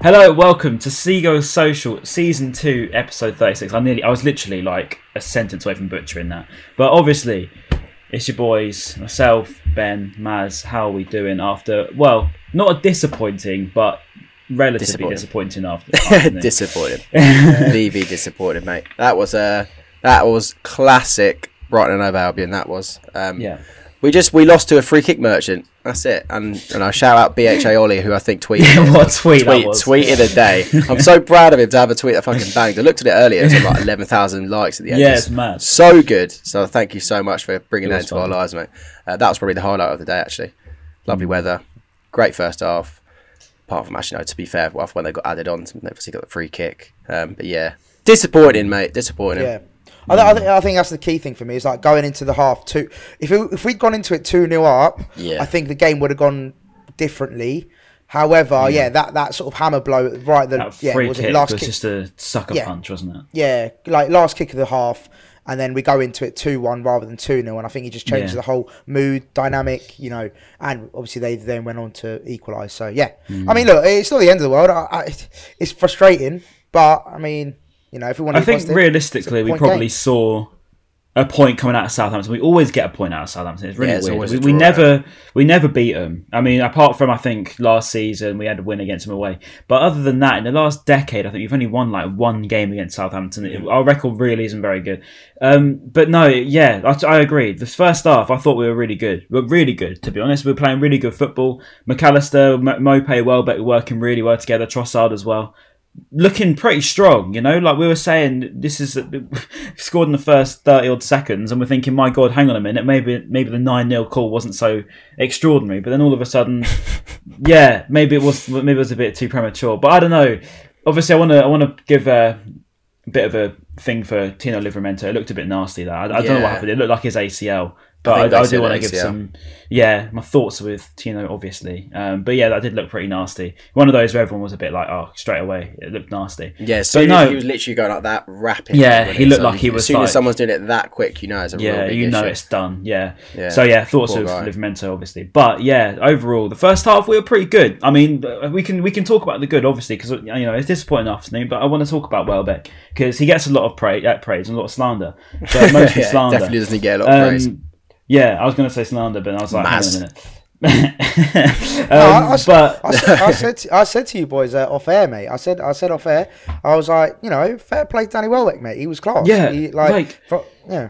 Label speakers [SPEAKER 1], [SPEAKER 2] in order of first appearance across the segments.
[SPEAKER 1] Hello, welcome to Seagull Social Season 2, Episode 36. I nearly I was literally like a sentence away from butchering that. But obviously, it's your boys, myself, Ben, Maz, how are we doing after well, not a disappointing, but relatively disappointing,
[SPEAKER 2] Disappointing.
[SPEAKER 1] after
[SPEAKER 2] disappointed. VV disappointed, mate. That was uh, that was classic Brighton and Albion. That was. Um,
[SPEAKER 1] Yeah.
[SPEAKER 2] We just we lost to a free kick merchant. That's it. And and I shout out BHA Ollie who I think tweeted
[SPEAKER 1] what a tweet, that
[SPEAKER 2] tweet,
[SPEAKER 1] was.
[SPEAKER 2] tweeted a day. I'm so proud of him to have a tweet that fucking banged. I looked at it earlier. It was like 11,000 likes at the end.
[SPEAKER 1] Yeah, it's mad.
[SPEAKER 2] So good. So thank you so much for bringing
[SPEAKER 1] It
[SPEAKER 2] that
[SPEAKER 1] was
[SPEAKER 2] into our lives, mate. Uh, that was probably the highlight of the day, actually. Lovely
[SPEAKER 1] Mm.
[SPEAKER 2] weather. Great first half. Apart from actually, no, to be fair, well, when they got added on, they obviously got the free kick. Um, but yeah, disappointing, mate. Disappointing.
[SPEAKER 3] Yeah. I, th- I, think, I think that's the key thing for me is like going into the half two. If it, if we'd gone into it two 0 up,
[SPEAKER 2] Yeah.
[SPEAKER 3] I think the game would have gone differently. However, yeah, that, that sort of hammer blow right the
[SPEAKER 1] That
[SPEAKER 3] yeah was
[SPEAKER 1] kick
[SPEAKER 3] it last
[SPEAKER 1] was
[SPEAKER 3] kick
[SPEAKER 1] just a sucker
[SPEAKER 3] Yeah.
[SPEAKER 1] punch, wasn't it?
[SPEAKER 3] yeah like last kick of the half, and then we go into it two one rather than two 0 and I think it just changes
[SPEAKER 1] Yeah.
[SPEAKER 3] the whole mood dynamic, you know. And obviously they then went on to equalise. So yeah,
[SPEAKER 1] Mm.
[SPEAKER 3] I mean, look, it's not the end of the world. I, I, it's frustrating, but I mean, you know, if we want to,
[SPEAKER 1] I think realistically, we probably
[SPEAKER 3] game.
[SPEAKER 1] saw a point coming out of Southampton. We always get a point out of Southampton. It's really
[SPEAKER 2] Yeah, it's
[SPEAKER 1] weird. We, we never we never beat them. I mean, apart from I think last season we had a win against them away. But other than that, in the last decade, I think we've only won like one game against Southampton. It- our record really isn't very good. Um, but no, yeah, I, I agree. The first half, I thought we were really good. We were really good, to be honest. We were playing really good football. Mac Allister, M- Maupay, Welbeck working really well together. Trossard as well looking pretty strong, you know. Like we were saying, this is scored in the first thirty odd seconds, and we're thinking, my god, hang on a minute, maybe maybe the nine 0 call wasn't so extraordinary, but then all of a sudden, yeah, maybe it was maybe it was a bit too premature. But I don't know. Obviously, I want to I want to give a bit of a thing for Tino Livramento. It looked a bit nasty. That I, I don't know what happened. It looked like his ACL. But
[SPEAKER 2] I
[SPEAKER 1] I, I, do want to give
[SPEAKER 2] ACL.
[SPEAKER 1] some, yeah, my thoughts with Tino, obviously. Um, but yeah, that did look pretty nasty. One of those where everyone was a bit like, oh, straight away, it looked nasty.
[SPEAKER 2] Yeah, so
[SPEAKER 1] no.
[SPEAKER 2] he was literally going like that rapid.
[SPEAKER 1] Yeah, he looked like he was
[SPEAKER 2] As soon
[SPEAKER 1] like-
[SPEAKER 2] as someone's doing it that quick, you know it's a
[SPEAKER 1] Yeah, you know
[SPEAKER 2] issue.
[SPEAKER 1] it's done. Yeah.
[SPEAKER 2] Yeah.
[SPEAKER 1] So yeah, thoughts
[SPEAKER 2] Poor
[SPEAKER 1] of
[SPEAKER 2] guy.
[SPEAKER 1] Livramento, obviously. But yeah, overall, the first half we were pretty good. I mean, we can we can talk about the good, obviously, because you know it's disappointing afternoon. But I want to talk about Welbeck because he gets a lot of praise, uh, praise and a lot of slander, but mostly
[SPEAKER 2] Yeah,
[SPEAKER 1] slander.
[SPEAKER 2] definitely doesn't get a lot of praise.
[SPEAKER 1] Yeah, I was going to say slander, but I was like,
[SPEAKER 2] Maz.
[SPEAKER 1] hang on a minute. um,
[SPEAKER 3] No, I, I s-
[SPEAKER 1] but
[SPEAKER 3] I, said, I said, to, I said to you boys uh, off air, mate. I said, I said off air. I was like, you know, fair play, to Danny Welbeck, mate. He was class.
[SPEAKER 1] Yeah,
[SPEAKER 3] he, like,
[SPEAKER 1] like-
[SPEAKER 3] fro- yeah,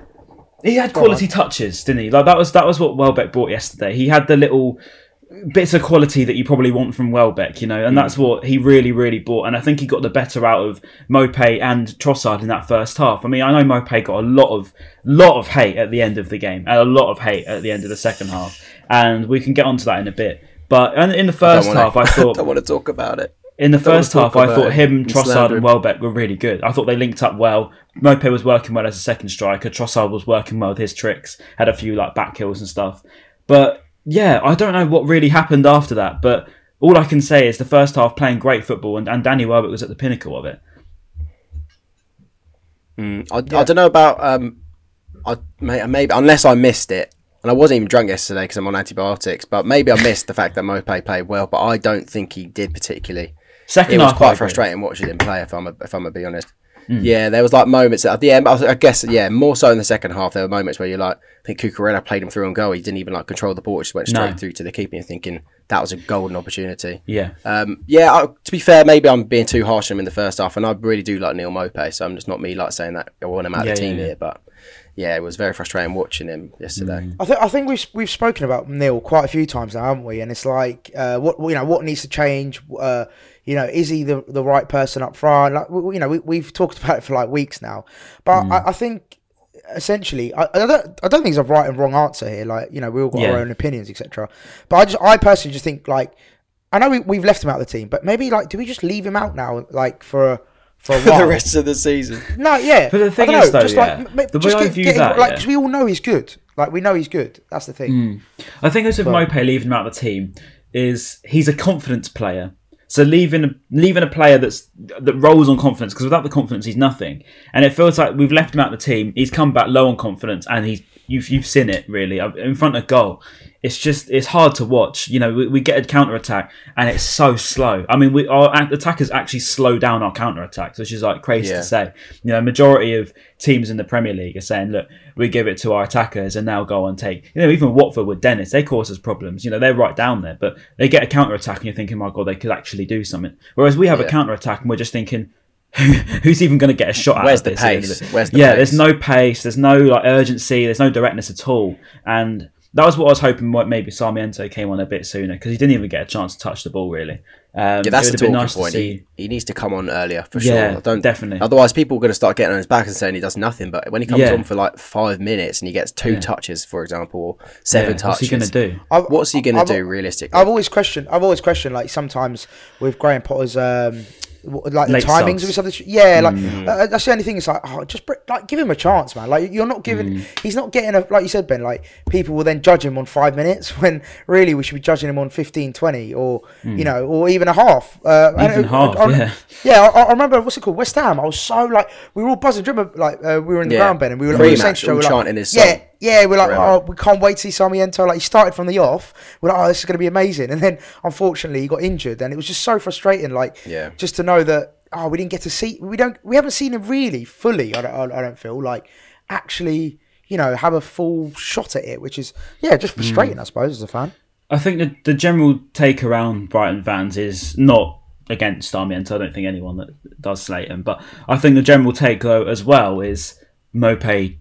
[SPEAKER 1] he had quality touches, didn't he? Like that was that was what Welbeck brought yesterday. He had the little bits of quality that you probably want from Welbeck, you know, and that's hmm. what he really, really bought. And I think he got the better out of Maupay and Trossard in that first half. I mean, I know Maupay got a lot of lot of hate at the end of the game and a lot of hate at the end of the second half, and we can get onto that in a bit. But in the first
[SPEAKER 2] wanna-
[SPEAKER 1] half, I thought I
[SPEAKER 2] don't want to talk about it.
[SPEAKER 1] in the first half, I thought him,
[SPEAKER 2] I'm
[SPEAKER 1] Trossard, and Welbeck were really good. I thought they linked up well. Maupay was working well as a second striker. Trossard was working well with his tricks. Had a few like back hills and stuff. But yeah, I don't know what really happened after that. But all I can say is the first half playing great football, and, and Danny Welbeck was at the pinnacle of it.
[SPEAKER 2] I, I don't know about um, I may, maybe unless I missed it, and I wasn't even drunk yesterday because I'm on antibiotics. But maybe I missed the fact that Maupay played well, but I don't think he did particularly.
[SPEAKER 1] Second
[SPEAKER 2] It was
[SPEAKER 1] half, I
[SPEAKER 2] quite
[SPEAKER 1] agree.
[SPEAKER 2] frustrating watching him play. If I'm a, if I'm gonna be honest.
[SPEAKER 1] Hmm.
[SPEAKER 2] Yeah, there was like moments at the end. I guess yeah, more so in the second half. There were moments where you're like, I think Cucurella played him through on goal. He didn't even like control the ball; just went straight
[SPEAKER 1] No.
[SPEAKER 2] through to the keeper. You're thinking that was a golden opportunity.
[SPEAKER 1] Yeah,
[SPEAKER 2] Um, yeah, I, to be fair, maybe I'm being too harsh on him in the first half, and I really do like Neal Maupay, so I'm just not me like saying that I want him out
[SPEAKER 1] Yeah,
[SPEAKER 2] of the team
[SPEAKER 1] yeah, yeah.
[SPEAKER 2] here. But yeah, it was very frustrating watching him yesterday.
[SPEAKER 1] Mm.
[SPEAKER 3] I think I think we've we've spoken about Neal quite a few times now, haven't we? And it's like, uh, what you know, what needs to change? Uh, you know, is he the the right person up front? Like, you know, we, we've talked about it for like weeks now, but
[SPEAKER 1] Mm.
[SPEAKER 3] I, I think essentially, I, I don't I don't think there's a right and wrong answer here. Like, you know, we all got
[SPEAKER 1] Yeah.
[SPEAKER 3] our own opinions, etc. But I just I personally just think like, I know we, we've left him out of the team, but maybe like, do we just leave him out now, like for a for a while?
[SPEAKER 2] the rest of the season,
[SPEAKER 3] No, yeah.
[SPEAKER 1] But the thing
[SPEAKER 3] I don't
[SPEAKER 1] is,
[SPEAKER 3] know,
[SPEAKER 1] though,
[SPEAKER 3] just
[SPEAKER 1] yeah,
[SPEAKER 3] like,
[SPEAKER 1] the
[SPEAKER 3] just
[SPEAKER 1] way I
[SPEAKER 3] get-
[SPEAKER 1] view
[SPEAKER 3] get him-
[SPEAKER 1] that,
[SPEAKER 3] like,
[SPEAKER 1] yeah.
[SPEAKER 3] 'cause we all know he's good. Like, we know he's good. That's the thing.
[SPEAKER 1] Mm. I think it's with Maupay leaving him out of the team is he's a confidence player. So leaving leaving a player that's that rolls on confidence because without the confidence he's nothing. And it feels like we've left him out of the team. He's come back low on confidence and he's you've you've seen it really uh, in front of goal. It's just it's hard to watch. You know, we, we get a counter attack and it's so slow. I mean, we our attackers actually slow down our counter attacks, which is like crazy
[SPEAKER 2] Yeah.
[SPEAKER 1] to say. You know, majority of teams in the Premier League are saying, look, we give it to our attackers and they'll go and take. You know, even Watford with Dennis, they cause us problems. You know, they're right down there, but they get a counter attack and you're thinking, my god, they could actually do something. Whereas we have a counter attack and we're just thinking. Who's even going to get a shot? out
[SPEAKER 2] Where's the
[SPEAKER 1] this at
[SPEAKER 2] pace? Where's the
[SPEAKER 1] yeah,
[SPEAKER 2] pace?
[SPEAKER 1] there's no pace. There's no like urgency. There's no directness at all. And that was what I was hoping. What maybe Sarmiento came on a bit sooner because he didn't even get a chance to touch the ball really. Um,
[SPEAKER 2] Yeah, that's
[SPEAKER 1] it
[SPEAKER 2] the
[SPEAKER 1] would have
[SPEAKER 2] talking
[SPEAKER 1] nice
[SPEAKER 2] point.
[SPEAKER 1] to see.
[SPEAKER 2] He, he needs to come on earlier for
[SPEAKER 1] Yeah,
[SPEAKER 2] sure. I don't
[SPEAKER 1] definitely.
[SPEAKER 2] Otherwise, people are going to start getting on his back and saying he does nothing. But when he comes
[SPEAKER 1] Yeah.
[SPEAKER 2] on for like five minutes and he gets two
[SPEAKER 1] Yeah.
[SPEAKER 2] touches, for example, or seven
[SPEAKER 1] Yeah,
[SPEAKER 2] touches,
[SPEAKER 1] what's he going to do?
[SPEAKER 3] I've-
[SPEAKER 2] what's he going to do realistically?
[SPEAKER 3] I've always questioned. I've always questioned, like sometimes with Graham Potter's, um, w- like the timings
[SPEAKER 1] starts.
[SPEAKER 3] of something. Yeah, like
[SPEAKER 2] Mm.
[SPEAKER 3] uh, that's the only thing. It's like, oh, just br- like give him a chance, man. Like you're not giving.
[SPEAKER 2] Mm.
[SPEAKER 3] He's not getting a like you said, Ben. Like people will then judge him on five minutes when really we should be judging him on 15, 20 or you know, or even a half. Uh.
[SPEAKER 1] Even
[SPEAKER 3] it-
[SPEAKER 1] half,
[SPEAKER 3] I,
[SPEAKER 1] yeah.
[SPEAKER 3] Yeah, I, I remember what's it called, West Ham. I was so like, we were all buzzing. Do you remember, like uh, we were in the
[SPEAKER 2] Yeah.
[SPEAKER 3] ground, Ben, and we were, we were saying
[SPEAKER 2] Pre-match,
[SPEAKER 3] to each other,
[SPEAKER 2] all
[SPEAKER 3] we were like,
[SPEAKER 2] chanting his
[SPEAKER 3] yeah,
[SPEAKER 2] song.
[SPEAKER 3] yeah, we're like,
[SPEAKER 2] Forever.
[SPEAKER 3] oh, we can't wait to see Sarmiento. Like, he started from the off. We're like, oh, this is going to be amazing. And then, unfortunately, he got injured, and it was just so frustrating. Like,
[SPEAKER 2] Yeah.
[SPEAKER 3] just to know that, oh, we didn't get to see, we don't, we haven't seen him really fully. I don't, I I don't feel like actually, you know, have a full shot at it, which is, yeah, just
[SPEAKER 2] Hmm.
[SPEAKER 3] frustrating, I suppose, as a fan.
[SPEAKER 1] I think the, the general take around Brighton fans is not against Sarmiento. I don't think anyone that does slate him, but I think the general take though as well is Maupay.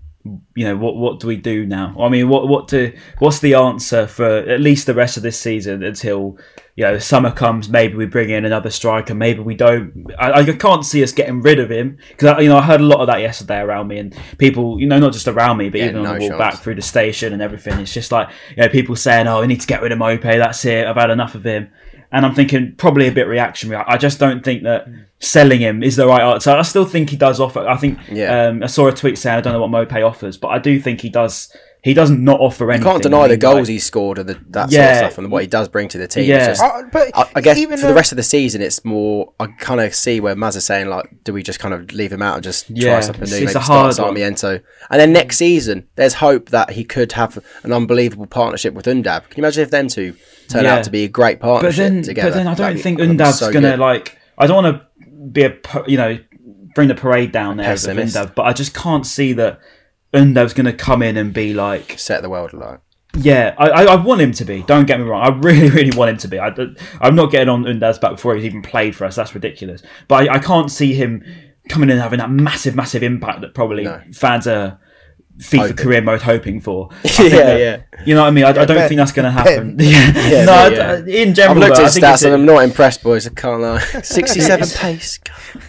[SPEAKER 1] You know what? What do we do now? I mean, what what do? What's the answer for at least the rest of this season until you know summer comes? Maybe we bring in another striker. Maybe we don't. I, I can't see us getting rid of him because you know I heard a lot of that yesterday around me and people. You know, not just around me, but
[SPEAKER 2] Yeah,
[SPEAKER 1] even on the walk back through the station and everything. It's just like you know people saying, "Oh, we need to get rid of Maupay. That's it. I've had enough of him." And I'm thinking probably a bit reactionary. I I just don't think that selling him is the right answer. I still think he does offer. I think
[SPEAKER 2] Yeah.
[SPEAKER 1] um, I saw a tweet saying I don't know what Maupay offers, but I do think he does. He does not offer anything.
[SPEAKER 2] you can't deny
[SPEAKER 1] I
[SPEAKER 2] the goals
[SPEAKER 1] like-
[SPEAKER 2] he scored and the, that sort of stuff and what he does bring to the team.
[SPEAKER 1] Yeah.
[SPEAKER 2] Just,
[SPEAKER 3] Uh, but
[SPEAKER 2] I, I guess
[SPEAKER 3] even
[SPEAKER 2] for the rest of the season, it's more. I kind of see where Maz is saying, like, do we just kind of leave him out and just
[SPEAKER 1] Yeah,
[SPEAKER 2] try something
[SPEAKER 1] it's-
[SPEAKER 2] new,
[SPEAKER 1] it's
[SPEAKER 2] maybe
[SPEAKER 1] a
[SPEAKER 2] start
[SPEAKER 1] hard one.
[SPEAKER 2] Sarmiento, and then next season, there's hope that he could have an unbelievable partnership with Undav. Can you imagine if them two turn
[SPEAKER 1] Yeah.
[SPEAKER 2] out to be a great
[SPEAKER 1] but
[SPEAKER 2] partnership
[SPEAKER 1] then,
[SPEAKER 2] together?
[SPEAKER 1] but then I don't think
[SPEAKER 2] be
[SPEAKER 1] Undav's
[SPEAKER 2] so
[SPEAKER 1] gonna
[SPEAKER 2] good.
[SPEAKER 1] like. I don't want to be a you know bring the parade down there with
[SPEAKER 2] pessimist.
[SPEAKER 1] Undav, but I just can't see that Undav's gonna come in and be like
[SPEAKER 2] set the world alight.
[SPEAKER 1] Yeah, I, I, I want him to be. Don't get me wrong. I really, really want him to be. I, am not getting on Undav's back before he's even played for us. That's ridiculous. But I, I can't see him coming in and having that massive, massive impact that probably
[SPEAKER 2] No.
[SPEAKER 1] fans are FIFA
[SPEAKER 2] Hoping.
[SPEAKER 1] career mode hoping for.
[SPEAKER 2] Yeah,
[SPEAKER 1] that-
[SPEAKER 2] yeah.
[SPEAKER 1] You know what I mean? I, I don't think that's going to happen. Yeah,
[SPEAKER 2] Yeah,
[SPEAKER 1] no, I-
[SPEAKER 2] yeah.
[SPEAKER 1] in
[SPEAKER 2] I've looked at stats and I'm not impressed, boys. I can't lie. 67 pace.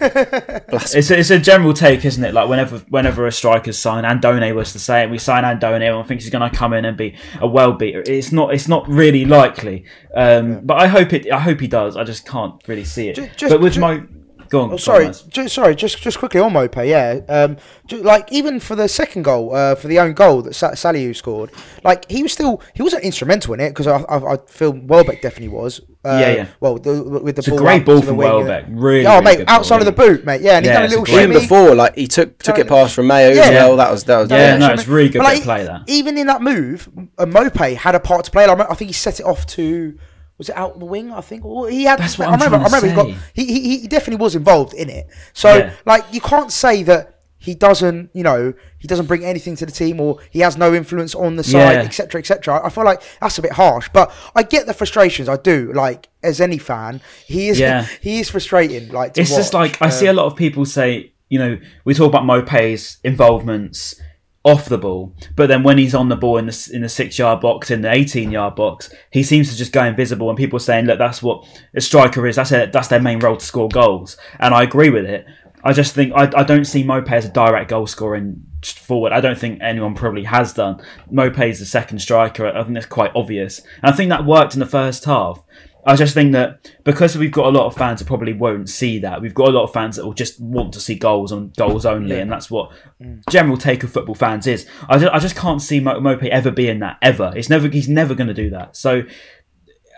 [SPEAKER 1] It's a, it's a general take, isn't it? Like whenever whenever a striker's signed, Andone was the same. We sign Andone, everyone thinks he's going to come in and be a well beater. It's not. It's not really likely. Um, But I hope it. I hope he does. I just can't really see it.
[SPEAKER 3] Ju- just-
[SPEAKER 1] but with
[SPEAKER 3] ju-
[SPEAKER 1] my, go on.
[SPEAKER 3] Oh, sorry,
[SPEAKER 1] Thomas.
[SPEAKER 3] ju- sorry. Just, just quickly on Maupay. Yeah, um, ju- like even for the second goal, uh, for the own goal that Sa- Salisu scored, like he was still, he wasn't instrumental in it because I, I, I feel Welbeck definitely was. Uh,
[SPEAKER 1] Yeah, yeah.
[SPEAKER 3] Well, the, with the
[SPEAKER 1] It's a
[SPEAKER 3] ball
[SPEAKER 1] great
[SPEAKER 3] out
[SPEAKER 1] ball
[SPEAKER 3] the
[SPEAKER 1] from
[SPEAKER 3] wing,
[SPEAKER 1] Welbeck. Really.
[SPEAKER 3] Oh,
[SPEAKER 1] really
[SPEAKER 3] mate,
[SPEAKER 1] good ball,
[SPEAKER 3] outside of the boot, mate. Yeah, and he
[SPEAKER 1] Yeah,
[SPEAKER 3] done a little
[SPEAKER 1] great
[SPEAKER 3] shimmy.
[SPEAKER 2] before, like, he took took it past from Mayo
[SPEAKER 3] Yeah.
[SPEAKER 2] as well. That was, that was,
[SPEAKER 1] Yeah,
[SPEAKER 3] Yeah,
[SPEAKER 1] no, it's really good
[SPEAKER 3] But,
[SPEAKER 1] bit
[SPEAKER 3] like,
[SPEAKER 1] of play that.
[SPEAKER 3] Even in that move, a Maupay had a part to play. Like, I think he set it off to. Was it out the wing? I think Or he had.
[SPEAKER 1] That's what
[SPEAKER 3] I
[SPEAKER 1] I'm
[SPEAKER 3] remember. I
[SPEAKER 1] trying to
[SPEAKER 3] remember he got.
[SPEAKER 1] say.
[SPEAKER 3] He, he he definitely was involved in it. So
[SPEAKER 1] Yeah.
[SPEAKER 3] like you can't say that he doesn't. You know he doesn't bring anything to the team or he has no influence on the side,
[SPEAKER 1] Yeah.
[SPEAKER 3] etc. etc. I feel like that's a bit harsh, but I get the frustrations. I do. Like as any fan, he is.
[SPEAKER 1] Yeah.
[SPEAKER 3] he is frustrating. Like to
[SPEAKER 1] It's just
[SPEAKER 3] watch.
[SPEAKER 1] like I see a
[SPEAKER 3] Um,
[SPEAKER 1] lot of people say, you know, we talk about Maupay's involvements off the ball, but then when he's on the ball in the in the six yard box, in the eighteen yard box, he seems to just go invisible. And people are saying, look, that's what a striker is. That's. That's their main role to score goals. And I agree with it. I just think I, I don't see Maupay as a direct goal scoring forward. I don't think anyone probably has done. Maupay is the second striker. I think that's quite obvious. And I think that worked in the first half. I just think that because we've got a lot of fans that probably won't see that, we've got a lot of fans that will just want to see goals and goals only, and that's what mm. general take of football fans is. I just, I just can't see Mo- Maupay ever being that ever. It's never he's never going to do that. So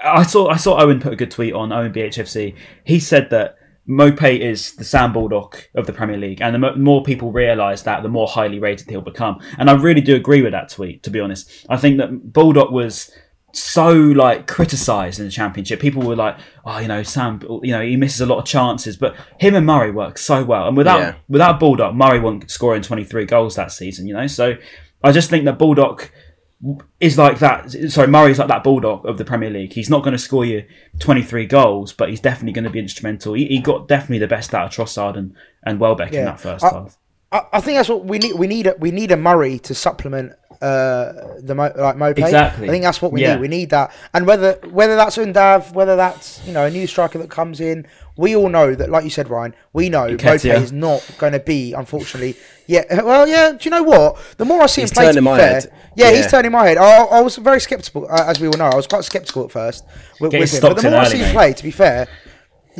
[SPEAKER 1] I saw I saw Owen put a good tweet on Owen BHFC. He said that Maupay is the Sam Baldock of the Premier League, and the more people realise that, the more highly rated he'll become. And I really do agree with that tweet. To be honest, I think that Baldock was so like criticised in the championship. People were like, "Oh, you know, Sam, you know, he misses a lot of chances." But him and Murray work so well, and without
[SPEAKER 2] Yeah.
[SPEAKER 1] without Baldock, Murray won't scoring twenty three goals that season. You know, so I just think that Baldock is like that. Sorry, Murray's like that Baldock of the Premier League. He's not going to score you 23 goals, but he's definitely going to be instrumental. He, he got definitely the best out of Trossard and, and Welbeck in that first
[SPEAKER 3] I-
[SPEAKER 1] half.
[SPEAKER 3] I, I think that's what we need. We need a, we need a Murray to supplement uh, the Mo, like Maupay.
[SPEAKER 1] Exactly.
[SPEAKER 3] I think that's what we
[SPEAKER 1] Yeah.
[SPEAKER 3] need. We need that, and whether whether that's Undav, whether that's you know a new striker that comes in, we all know that, like you said, Ryan, we know
[SPEAKER 1] Nketiah.
[SPEAKER 3] is not going to be, unfortunately. Yeah, well, yeah. Do you know what? The more I see
[SPEAKER 2] He's
[SPEAKER 3] him play, to
[SPEAKER 2] turning
[SPEAKER 3] be
[SPEAKER 2] my
[SPEAKER 3] fair,
[SPEAKER 2] head.
[SPEAKER 3] yeah,
[SPEAKER 2] Yeah.
[SPEAKER 3] he's turning my head. I, I was very skeptical, uh, as we all know. I was quite skeptical at first with, with him, but the more I see him
[SPEAKER 1] mate.
[SPEAKER 3] play, to be fair,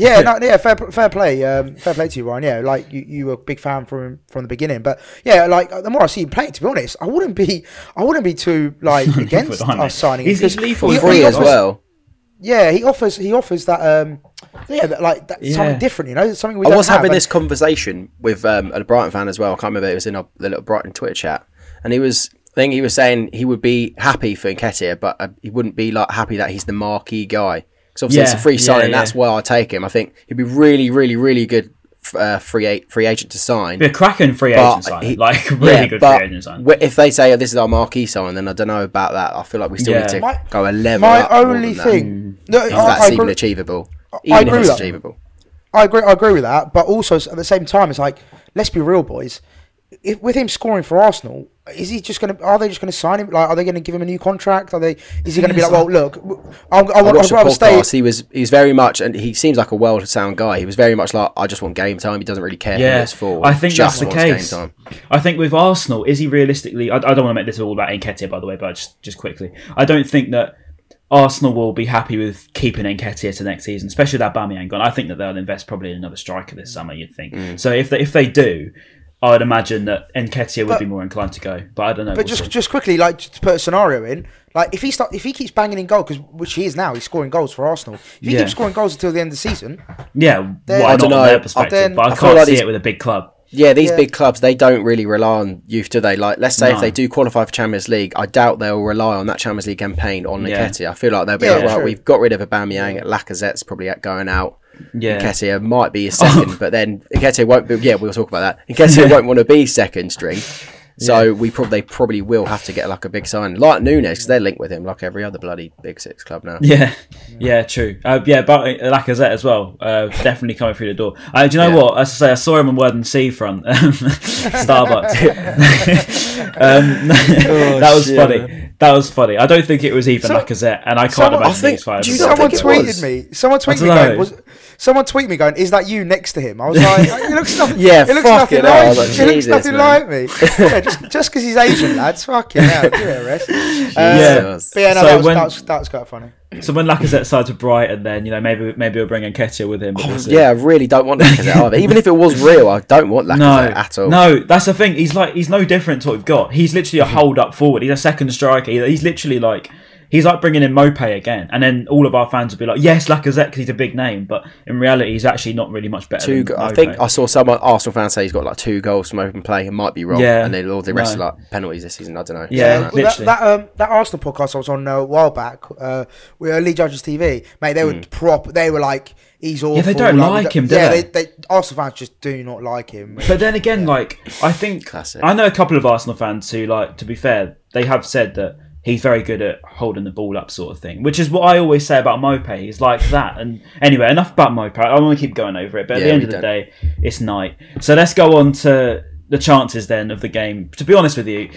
[SPEAKER 3] yeah, no, yeah, fair, fair play, um, fair play to you, Ryan. Yeah, like you, you were a big fan from from the beginning, but yeah, like the more I see him play, to be honest, I wouldn't be, I wouldn't be too like against
[SPEAKER 1] Would I, mate?
[SPEAKER 3] us signing him
[SPEAKER 1] He's- he's
[SPEAKER 3] because
[SPEAKER 1] lethal
[SPEAKER 3] he-
[SPEAKER 1] free
[SPEAKER 3] he
[SPEAKER 2] Free as well.
[SPEAKER 3] Yeah, he offers, he offers that, um, yeah, that, like that,
[SPEAKER 1] Yeah.
[SPEAKER 3] something different, you know, something we
[SPEAKER 2] I
[SPEAKER 3] don't
[SPEAKER 2] was
[SPEAKER 3] have,
[SPEAKER 2] having
[SPEAKER 3] and-
[SPEAKER 2] this conversation with um, a Brighton fan as well. I can't remember. It was in a, the little Brighton Twitter chat, and he was. I think he was saying he would be happy for Nketiah, but uh, he wouldn't be like happy that he's the marquee guy. Because obviously it's a
[SPEAKER 1] Yeah,
[SPEAKER 2] free
[SPEAKER 1] yeah,
[SPEAKER 2] signing.
[SPEAKER 1] yeah.
[SPEAKER 2] That's why I take him. I think he'd be really, really, really good uh, free free agent to sign.
[SPEAKER 1] Be a cracking free
[SPEAKER 2] But
[SPEAKER 1] agent sign.
[SPEAKER 2] he-
[SPEAKER 1] like, really
[SPEAKER 2] Yeah,
[SPEAKER 1] good
[SPEAKER 2] but
[SPEAKER 1] free agent sign.
[SPEAKER 2] If they say oh, this is our marquee sign, then I don't know about that. I feel like we still
[SPEAKER 1] Yeah.
[SPEAKER 2] need to
[SPEAKER 3] My-
[SPEAKER 2] go a level
[SPEAKER 3] my
[SPEAKER 2] up. more
[SPEAKER 3] only
[SPEAKER 2] than that.
[SPEAKER 3] thing. No,
[SPEAKER 2] If
[SPEAKER 3] I,
[SPEAKER 2] that's
[SPEAKER 3] I
[SPEAKER 2] even
[SPEAKER 3] agree,
[SPEAKER 2] achievable.
[SPEAKER 3] I agree
[SPEAKER 2] if it's achievable.
[SPEAKER 3] I agree. I agree with that. But also at the same time, it's like let's be real, boys. If, with him scoring for Arsenal, is he just going to? Are they just going to sign him? Like, are they going to give him a new contract? Are they? Is he going to be like, well, look, I, I,
[SPEAKER 2] I
[SPEAKER 3] want,
[SPEAKER 2] watched
[SPEAKER 3] I'd rather stay.
[SPEAKER 2] podcast. He was he's very much, and he seems like a well sound guy. He was very much like, I just want game time. He doesn't really care who
[SPEAKER 1] Yeah,
[SPEAKER 2] it's for.
[SPEAKER 1] I think
[SPEAKER 2] just
[SPEAKER 1] that's the case. I think with Arsenal, is he realistically? I, I don't want to make this all about Nketiah, by the way, but just just quickly, I don't think that Arsenal will be happy with keeping Nketiah to next season, especially with Aubameyang gone. I think that they'll invest probably in another striker this summer. You'd think.
[SPEAKER 2] Mm.
[SPEAKER 1] So if they, if they do, I would imagine that Nketiah would
[SPEAKER 3] But-
[SPEAKER 1] be more inclined to go. But I don't know.
[SPEAKER 3] But
[SPEAKER 1] we'll
[SPEAKER 3] just
[SPEAKER 1] see.
[SPEAKER 3] just quickly, like to put a scenario in, like if he start if he keeps banging in goal, because which he is now, he's scoring goals for Arsenal. If he
[SPEAKER 1] Yeah.
[SPEAKER 3] keeps scoring goals until the end of the season,
[SPEAKER 1] yeah,
[SPEAKER 3] then-
[SPEAKER 1] why
[SPEAKER 3] I
[SPEAKER 2] don't
[SPEAKER 1] on
[SPEAKER 2] know.
[SPEAKER 1] their perspective?
[SPEAKER 3] then-
[SPEAKER 1] but I,
[SPEAKER 2] I
[SPEAKER 1] can't
[SPEAKER 2] like
[SPEAKER 1] see
[SPEAKER 2] these-
[SPEAKER 1] it with a big club.
[SPEAKER 2] Yeah, these
[SPEAKER 3] Yeah.
[SPEAKER 2] big clubs they don't really rely on youth, do they? Like, let's say
[SPEAKER 1] No.
[SPEAKER 2] if they do qualify for Champions League, I doubt they'll rely on that Champions League campaign on
[SPEAKER 1] Yeah.
[SPEAKER 2] Nketiah. I feel like they'll be
[SPEAKER 3] Yeah,
[SPEAKER 2] like, right,
[SPEAKER 3] true.
[SPEAKER 2] we've got rid of Aubameyang. Lacazette's probably going out.
[SPEAKER 1] Yeah,
[SPEAKER 2] Nketiah might be a second, but then Nketiah won't be. Yeah, we'll talk about that. Nketiah won't want to be second string, so we probably they probably will have to get like a big sign like Nunes because they're linked with him like every other bloody big six club now.
[SPEAKER 1] Yeah, yeah, true. Uh, yeah, but uh, Lacazette as well. Uh, definitely coming through the door. Uh, do you know
[SPEAKER 2] Yeah.
[SPEAKER 1] what? As I say, I saw him on Worthing Seafront, Starbucks. um, that was
[SPEAKER 2] shit,
[SPEAKER 1] funny. That was funny. I don't think it was even
[SPEAKER 3] So-
[SPEAKER 1] Lacazette, and I can't
[SPEAKER 3] someone- I
[SPEAKER 1] imagine
[SPEAKER 2] think-
[SPEAKER 1] he's fired.
[SPEAKER 2] do you
[SPEAKER 1] for
[SPEAKER 2] not
[SPEAKER 1] that.
[SPEAKER 3] someone tweeted me. Someone tweeted me going. Was someone tweeted me going? Is that you next to him? I was like, it looks nothing.
[SPEAKER 2] Yeah,
[SPEAKER 3] it looks nothing
[SPEAKER 2] it,
[SPEAKER 3] like.
[SPEAKER 2] was like,
[SPEAKER 3] it looks nothing
[SPEAKER 2] man.
[SPEAKER 3] like me. yeah, just just because he's Asian, lads. Fucking hell, give it a rest. Uh,
[SPEAKER 1] Yeah.
[SPEAKER 3] But yeah, no,
[SPEAKER 1] So
[SPEAKER 3] that, was,
[SPEAKER 1] when-
[SPEAKER 3] that, was, that was quite funny.
[SPEAKER 1] So when Lacazette sides with Brighton, then you know maybe maybe we'll bring Nketiah with him. but.
[SPEAKER 2] Yeah, I really don't want Lacazette either. Even if it was real, I don't want Lacazette
[SPEAKER 1] No,
[SPEAKER 2] at all.
[SPEAKER 1] no, that's the thing. He's like he's no different to what we've got. He's literally a hold up forward. He's a second striker. He's literally like he's like bringing in Maupay again, and then all of our fans will be like, "Yes, Lacazette, because he's a big name." But in reality, he's actually not really much better.
[SPEAKER 2] Two,
[SPEAKER 1] than
[SPEAKER 2] go- I think I saw someone Arsenal fan say he's got like two goals from open play. It might be wrong,
[SPEAKER 1] Yeah,
[SPEAKER 2] and then all the rest
[SPEAKER 1] no.
[SPEAKER 2] are like penalties this season. I don't know.
[SPEAKER 1] Yeah,
[SPEAKER 3] well, that, that um that Arsenal podcast I was on uh, a while back uh, with uh, Lee Judges TV, mate. They were prop. They were like, he's awful.
[SPEAKER 1] Yeah, they don't
[SPEAKER 3] we
[SPEAKER 1] like him, do
[SPEAKER 3] yeah,
[SPEAKER 1] they?
[SPEAKER 3] they? Arsenal fans just do not like him.
[SPEAKER 1] But then again, like I think
[SPEAKER 2] Classic.
[SPEAKER 1] I know a couple of Arsenal fans who, like, to be fair, they have said that he's very good at holding the ball up, sort of thing. Which is what I always say about Maupay. He's like that. And anyway, enough about Maupay. I want to keep going over it, but at
[SPEAKER 2] Yeah,
[SPEAKER 1] the end of the
[SPEAKER 2] don't.
[SPEAKER 1] day, it's night. So let's go on to the chances then of the game. To be honest with you,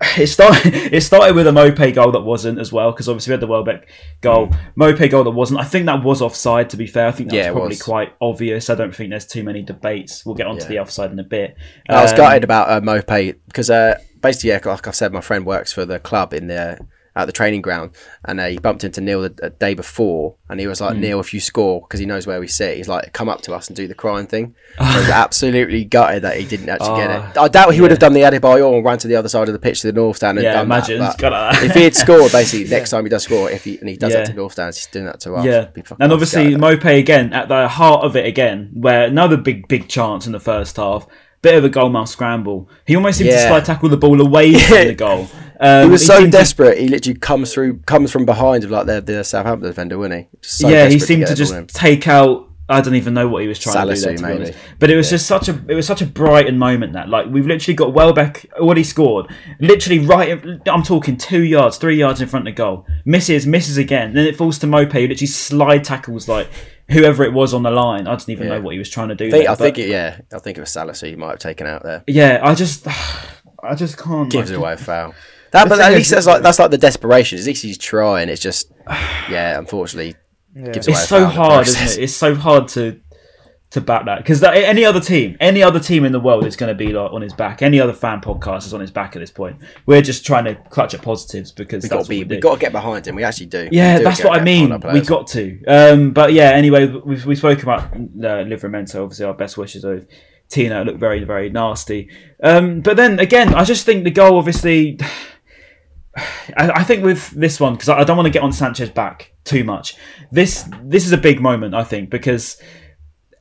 [SPEAKER 1] it started. It started with a Maupay goal that wasn't as well, because obviously we had the Welbeck goal, Maupay goal that wasn't. I think that was offside. To be fair, I think that
[SPEAKER 2] Yeah,
[SPEAKER 1] was probably
[SPEAKER 2] was.
[SPEAKER 1] quite obvious. I don't think there's too many debates. We'll get onto
[SPEAKER 2] Yeah.
[SPEAKER 1] the offside in a bit.
[SPEAKER 2] I was
[SPEAKER 1] Um,
[SPEAKER 2] gutted about uh, Maupay because uh, basically, yeah, like I've said, my friend works for the club in there, at the training ground, and uh, he bumped into Neal the, the day before, and he was like, "Neal, if you score, because he knows where we sit, he's like, come up to us and do the crying thing." I was absolutely gutted that he didn't actually get it. I doubt he would have done the Adebayor and ran to the other side of the pitch to the north stand and
[SPEAKER 1] Yeah,
[SPEAKER 2] done
[SPEAKER 1] imagine.
[SPEAKER 2] that. But if he had scored, basically next time he does score, if he and he does
[SPEAKER 1] Yeah.
[SPEAKER 2] that to north stands, he's doing that to us.
[SPEAKER 1] Yeah, and obviously. Maupay again at the heart of it again, where another big big chance in the first half, bit of a goalmouth scramble. He almost seemed to
[SPEAKER 2] Yeah.
[SPEAKER 1] slide tackle the ball away from the goal. Um,
[SPEAKER 2] he was so
[SPEAKER 1] seemed to-
[SPEAKER 2] desperate. He literally comes through, comes from behind of like the, the Southampton defender, wasn't he? So
[SPEAKER 1] yeah, he seemed
[SPEAKER 2] get
[SPEAKER 1] to just take out. I don't even know what he was trying to do there, to
[SPEAKER 2] maybe.
[SPEAKER 1] But it was just such a it was such a Brighton moment that like we've literally got Welbeck already scored, literally right. I'm talking two yards, three yards in front of the goal. Misses, misses again. Then it falls to Maupay, who literally slide tackles like whoever it was on the line. I didn't even
[SPEAKER 2] Yeah.
[SPEAKER 1] know what he was trying to do.
[SPEAKER 2] I think,
[SPEAKER 1] there,
[SPEAKER 2] I think it, yeah, I think it was Salisu. He might have taken out there.
[SPEAKER 1] yeah, I just I just can't.
[SPEAKER 2] Gives
[SPEAKER 1] like,
[SPEAKER 2] away a foul. That, but
[SPEAKER 1] thing
[SPEAKER 2] at
[SPEAKER 1] is-
[SPEAKER 2] least that's like that's like the desperation. At least he's trying. It's just, yeah, unfortunately, gives away a
[SPEAKER 1] It's so
[SPEAKER 2] foul
[SPEAKER 1] hard, isn't it? It's so hard to to back that because any other team, any other team in the world is going to be like on his back. Any other fan podcast is on his back at this point. We're just trying to clutch at positives because
[SPEAKER 2] We got to be,
[SPEAKER 1] we
[SPEAKER 2] we got to get behind him. We actually do.
[SPEAKER 1] yeah,
[SPEAKER 2] do
[SPEAKER 1] that's what I mean. We got to. Um, but yeah, anyway, we we spoke about uh, Livramento. Obviously, our best wishes of Tino. It looked very very nasty. Um, but then again, I just think the goal obviously. I, think with this one because I, I don't want to get on Sanchez back too much. This this is a big moment I think because